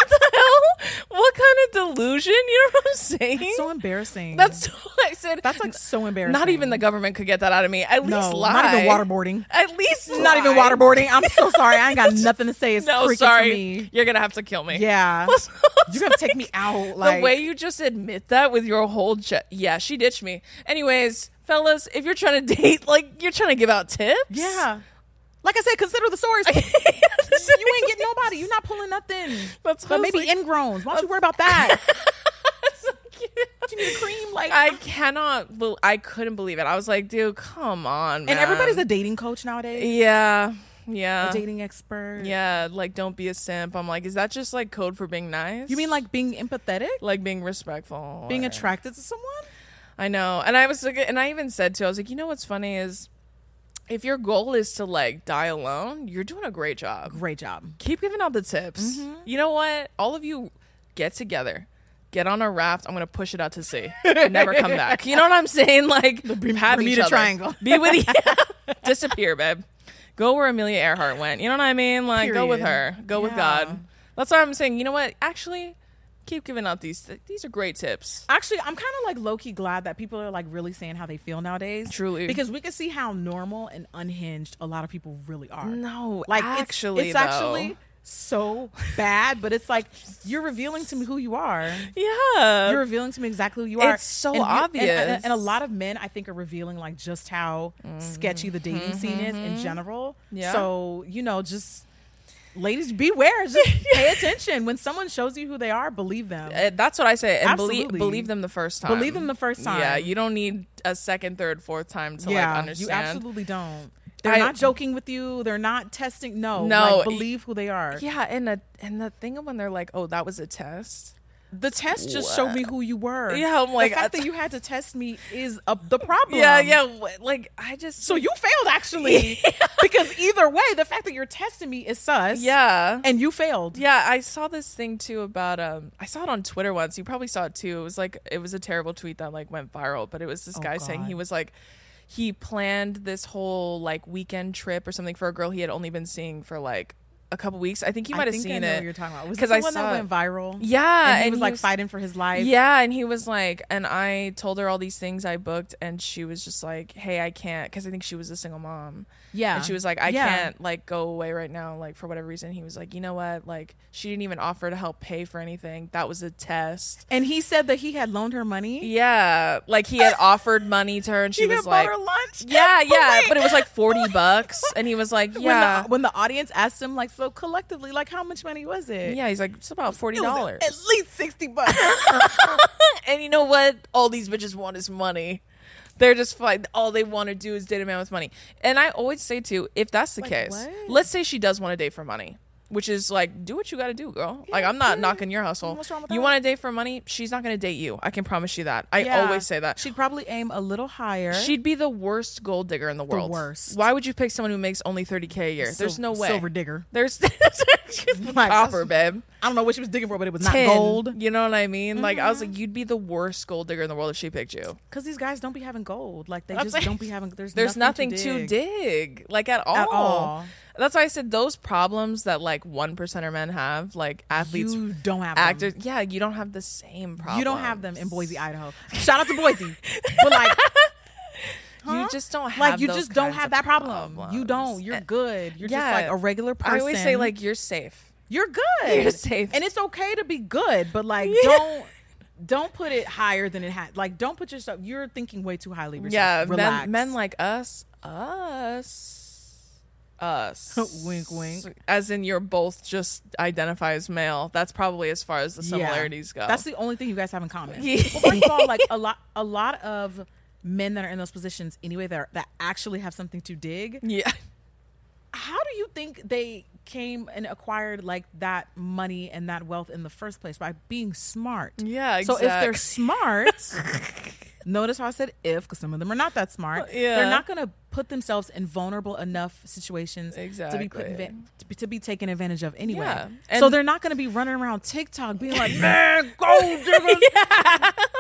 What kind of delusion? You know what I'm saying? That's so embarrassing. That's what *laughs* I said. That's like so embarrassing. Not even the government could get that out of me. At least no, lie. not even waterboarding. At least Not even waterboarding. I'm so *laughs* sorry. I ain't got nothing to say. It's No, sorry. You're gonna have to kill me. Yeah, *laughs* you're gonna take me out. Like the way you just admit that with your whole ch- yeah, she ditched me. Anyways, fellas, if you're trying to date, like you're trying to give out tips, yeah. Like I said, consider the source. *laughs* you ain't getting nobody. You're not pulling nothing. That's but was maybe like- ingrowns. Why don't you worry about *laughs* that? you need a cream, like I cannot. I couldn't believe it. I was like, dude, come on, man. and everybody's a dating coach nowadays. yeah, yeah, A dating expert. yeah. Like, don't be a simp. I'm like, is that just like code for being nice? You mean like being empathetic, like being respectful, being or- attracted to someone? I know. And I was like, and I even said to, I was like, you know what's funny is, if your goal is to like die alone, you're doing a great job. Great job. keep giving out the tips. Mm-hmm. You know what? All of you get together. Get on a raft. I'm gonna push it out to sea. *laughs* Never come back. You know what I'm saying? Like have each Bermuda. Triangle. Be with *laughs* you. Disappear, babe. Go where Amelia Earhart went. You know what I mean? Like go with her. Go with God. That's what I'm saying. You know what? Actually, keep giving out these. These are great tips. Actually, I'm kind of like low key glad that people are like really saying how they feel nowadays. Truly. because we can see how normal and unhinged a lot of people really are. No, like actually, it's, it's actually so bad. But it's like you're revealing to me who you are. Yeah, You're revealing to me exactly who you are. It's so And you- and- obvious. and, and a lot of men, I think, are revealing like just how sketchy the dating scene is in general. Mm-hmm. Yeah. So you know, just ladies, beware. Just *laughs* pay attention when someone shows you who they are. Believe them. Uh, that's what I say. And believe Absolutely. believe them the first time. Believe them the first time. Yeah, you don't need a second, third, fourth time to yeah, like understand. you absolutely don't. They're I- not joking with you. They're not testing. No, No, like, believe who they are. Yeah, and the and the thing of when they're like, "Oh, that was a test." The test just showed me who you were. Yeah, I'm like, the fact I- that you had to test me is uh, the *laughs* problem. Yeah, yeah. Like I just So you failed actually, *laughs* because either way, the fact that you're testing me is sus. yeah. and you failed. Yeah, I saw this thing too about um I saw it on Twitter once. You probably saw it too. It was like it was a terrible tweet that like went viral, but it was this Oh, guy saying he was like he planned this whole like weekend trip or something for a girl he had only been seeing for like a couple weeks. I think you might have seen it. you're talking about. Was 'Cause this the I one saw that went viral? Yeah, and he was like fighting for his life. Yeah, and he was like, and I told her all these things I booked, and she was just like, "Hey, I can't," because I think she was a single mom. Yeah. and she was like, "I Yeah. can't like go away right now, like for whatever reason." He was like, "You know what? Like, she didn't even offer to help pay for anything. That was a test." And he said that he had loaned her money. Yeah, like he had *laughs* offered money to her, and she He was had like, her lunch. "Yeah, But *laughs* oh yeah," wait. but it was like forty bucks, and he was like, When "Yeah." the, when the audience asked him, like, so collectively, like, how much money was it? yeah, he's like, it's about forty dollars. At least sixty bucks. *laughs* *laughs* And you know what? All these bitches want is money. They're just fine. All they want to do is date a man with money. And I always say too, if that's the Like, case, what? let's say she does want to date for money, which is like, do what you got to do, girl. like I'm not yeah. knocking your hustle. What's wrong with you want to date for money? She's not going to date you. I can promise you that. I Yeah. always say that. She'd probably aim a little higher. She'd be the worst gold digger in the world. worst. Why would you pick someone who makes only 30k a year? There's no way. Silver digger. There's *laughs* *laughs* Like, copper, babe. I don't know what she was digging for, but it was not gold. You know what I mean? Like I was Mm-hmm. like, you'd be the worst gold digger in the world if she picked you. Because these guys don't be having gold. Like they That's just like- don't be having. There's there's nothing, nothing, to, dig. like at all. At all. That's why I said those problems that like one percenter men have, like athletes, You don't have them. actors. Yeah, you don't have the same problem. You don't have them in Boise, Idaho. Shout out to Boise, but like, *laughs* You just don't have like you just don't have that problem. You don't. You're And- good. You're yeah. just like a regular person. I always say like you're safe. you're *laughs* good. You're safe. and it's okay to be good, but like *laughs* Yeah. don't. Don't put it higher than it had. Like, don't put yourself. You're thinking way too highly. Yeah, Relax. men, men like us, us, us. *laughs* Wink, wink. As in, you're both just identify as male. That's probably as far as the Yeah. similarities go. That's the only thing you guys have in common. Well, first of all, like *laughs* a lot, a lot of men that are in those positions anyway that are, that actually have something to dig. yeah. How do you think they came and acquired like that money and that wealth in the first place by being smart? Yeah, So if they're smart, *laughs* notice how I said if because some of them are not that smart. Yeah. They're not going to put themselves in vulnerable enough situations to be Exactly. put to, be, to be taken advantage of anyway. Yeah. So they're not going to be running around TikTok being like, *laughs* "Man, gold diggers, *laughs*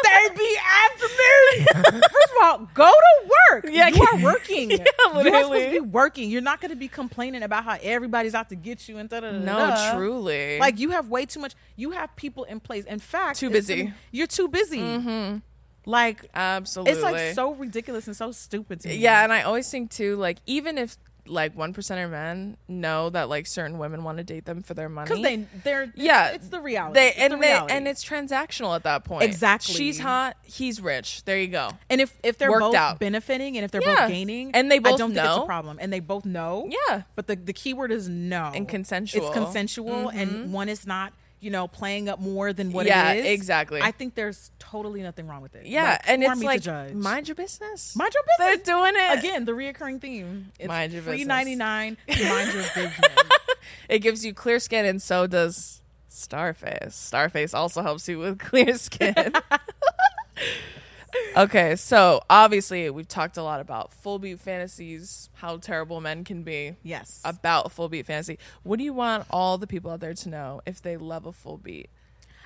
they be after me." *laughs* First of all, go to work. Yeah. you are working. you are supposed to be working. You're not going to be complaining about how everybody's out to get you and da da da. No, truly. Like you have way too much. You have people in place. In fact, Too busy. gonna- you're too busy. Mm-hmm. Like absolutely. it's like so ridiculous and so stupid to me. Yeah, and I always think too, like even if like one percenter men know that like certain women want to date them for their money, because they they're yeah, it's the reality. They It's and the they and it's transactional at that point. Exactly. She's hot, he's rich. There you go. and if if they're worked both out. benefiting and if they're Yeah. both gaining And they I both don't think it's a problem and they both know. Yeah. But the the key word is no And consensual. It's consensual mm-hmm. and one is not you know playing up more than what Yeah, it is. exactly. I think there's totally nothing wrong with it. Yeah, Like, and it's like judge? mind your business. Mind your business. They're doing it Again, the reoccurring theme. It's Mind your free business. ninety nine. Mind your *laughs* business. It gives you clear skin, and so does Starface. Starface also helps you with clear skin. *laughs* okay, so obviously we've talked a lot about full beat fantasies, how terrible men can be. Yes. About full beat fantasy. What do you want all the people out there to know if they love a full beat?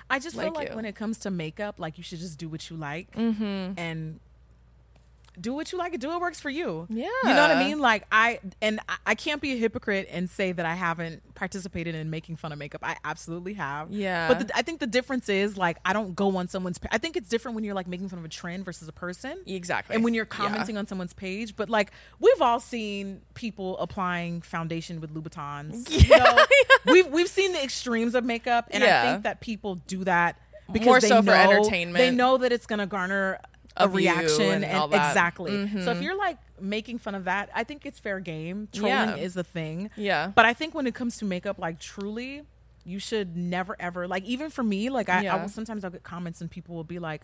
I just feel like like you. when it comes to makeup, like you should just do what you like, mm-hmm. and do what you like and do what works for you. Yeah. You know what I mean? Like I and I, can't be a hypocrite and say that I haven't participated in making fun of makeup. I absolutely have. Yeah. But the, I think the difference is like I don't go on someone's. I think it's different when you're like making fun of a trend versus a person. Exactly. And when you're Yeah. commenting on someone's page, but like we've all seen people applying foundation with Louboutins. *laughs* You know? we've we've seen the extremes of makeup, and I think that people do that because More they so for know- entertainment. They know that it's going to garner a, reaction, and all that. Mm-hmm. exactly. So if you're like making fun of that, I think it's fair game. Trolling Yeah. is the thing. Yeah. But I think when it comes to makeup, like truly, you should never ever like even for me, like I, I will sometimes I'll get comments and people will be like.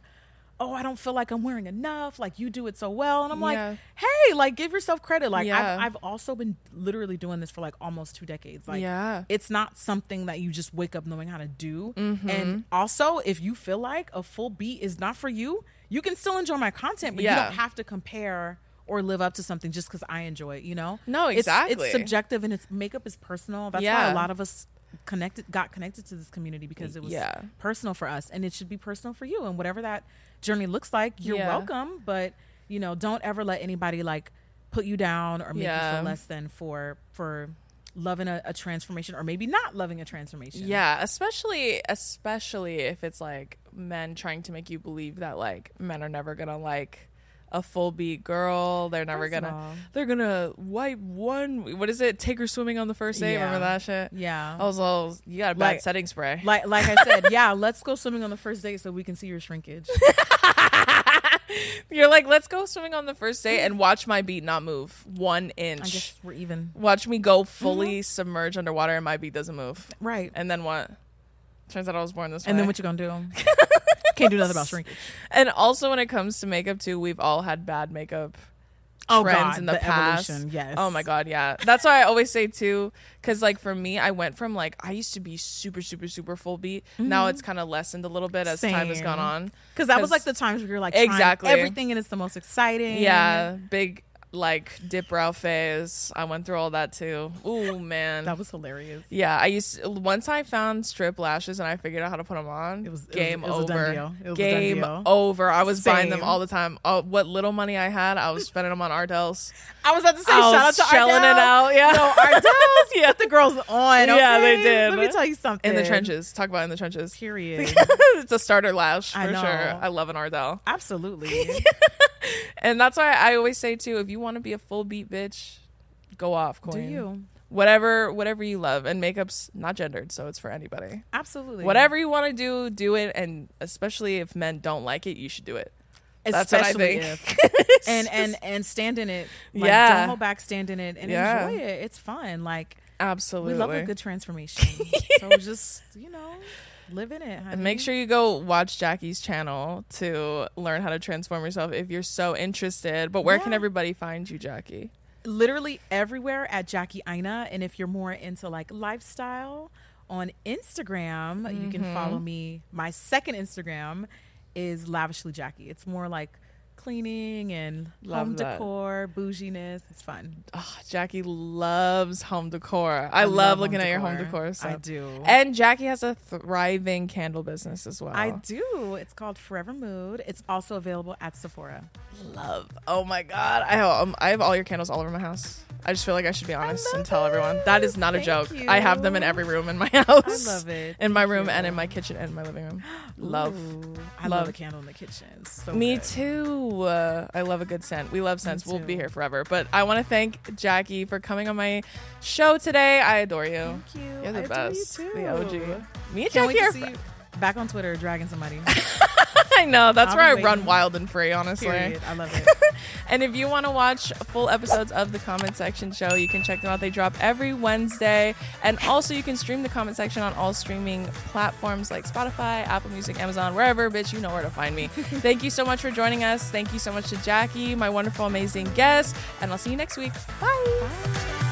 Oh, I don't feel like I'm wearing enough. Like you do it so well, and I'm Yeah. like, hey, like give yourself credit. Like Yeah. I've, I've also been literally doing this for like almost two decades. Like Yeah. it's not something that you just wake up knowing how to do. Mm-hmm. And also, if you feel like a full beat is not for you, you can still enjoy my content, but you don't have to compare or live up to something just because I enjoy it. You know? No, It's- exactly. It's, subjective, and it's makeup is personal. That's why a lot of us connected got connected to this community because it was Yeah. personal for us, and it should be personal for you. And whatever that journey looks like, you're Yeah. welcome. But you know, don't ever let anybody like put you down or make you feel less than for for loving a, a transformation or maybe not loving a transformation. Yeah, especially especially if it's like men trying to make you believe that like men are never gonna like a full beat girl. They're never of gonna all- they're gonna wipe one what is it? Take her swimming on the first day. Yeah. Remember that shit? Yeah. I was all you got a bad Like- setting spray. Like like I said, *laughs* yeah, let's go swimming on the first date so we can see your shrinkage. *laughs* *laughs* You're like, let's go swimming on the first day and watch my beat not move one inch. I guess we're even. Watch me go mm-hmm. fully submerge underwater and my beat doesn't move. Right. And then what? Turns out I was born this way. And then what you gonna do? *laughs* Can't do nothing about shrinkage. And also when it comes to makeup too, we've all had bad makeup Oh, trends God, in the, the past. evolution, yes. Oh my god, yeah. That's why I always say too, because like for me, I went from like I used to be super, super, super full beat. Now mm-hmm. it's kind of lessened a little bit as time has gone on. Because that was like the times where you're like Exactly. everything and it's the most exciting. Yeah, big like dip brow phase. I went through all that too. Ooh man, that was hilarious. Yeah, I used once I found strip lashes and I figured out how to put them on. It was- game it was over. It was a game over. I was buying them all the time. Oh, what little money I had, I was spending them on Ardell's. I was about to say I shout out to shelling it out, yeah. no Ardell's. *laughs* yeah, the girls on. Yeah, they did. Let me tell you something. In the trenches. Talk about in the trenches. Period. *laughs* it's a starter lash for I sure. I love an Ardell. Absolutely. *laughs* And that's why I always say too, if you want to be a full beat bitch, go off, Do you? Whatever whatever you love. And makeup's not gendered, so it's for anybody. Absolutely. Whatever you want to do, do it. And especially if men don't like it, you should do it. That's what I Especially think. if. *laughs* and and and stand in it. Like, Yeah. Don't hold back. Stand in it and Yeah. enjoy it. It's fun. Like Absolutely. we love a good *laughs* transformation. so just you know, live in it. Honey. and make sure you go watch Jackie's channel to learn how to transform yourself if you're so interested. But where can everybody find you, Jackie? literally everywhere at Jackie Aina. And if you're more into like lifestyle on Instagram, you can Mm-hmm. follow me. My second Instagram is Lavishly Jackie. It's more like cleaning and Love home that. decor, bouginess. It's fun. Oh, Jackie loves home decor. I, I love, love looking at your home decor. stuff. I do. And Jackie has a thriving candle business as well. I do. It's called FORVR Mood. It's also available at Sephora. love. Oh my god, I have, um, I have all your candles all over my house. I just feel like I should be honest and tell everyone that is not a Thank joke. I have them in every room in my *laughs* house. I love it. In my Thank room you. and in my kitchen and my living room. Love. Ooh, I Love. love a candle in the kitchen. So Me good. too. Uh, I love a good scent. We love scents. We'll be here forever. But I want to thank Jackie for coming on my show today. I adore you. Thank you. You're the I adore best. You too. The OG. Me and Can't Jackie wait are to see you back on Twitter dragging somebody. *laughs* I know. That's I'll where I be run wild and free, honestly. Period. I love it. *laughs* And if you want to watch full episodes of the Comment Section Show, you can check them out. They drop every Wednesday. And also, you can stream the Comment Section on all streaming platforms like Spotify, Apple Music, Amazon, wherever, bitch, you know where to find me. *laughs* Thank you so much for joining us. Thank you so much to Jackie, my wonderful, amazing guest. And I'll see you next week. Bye. Bye.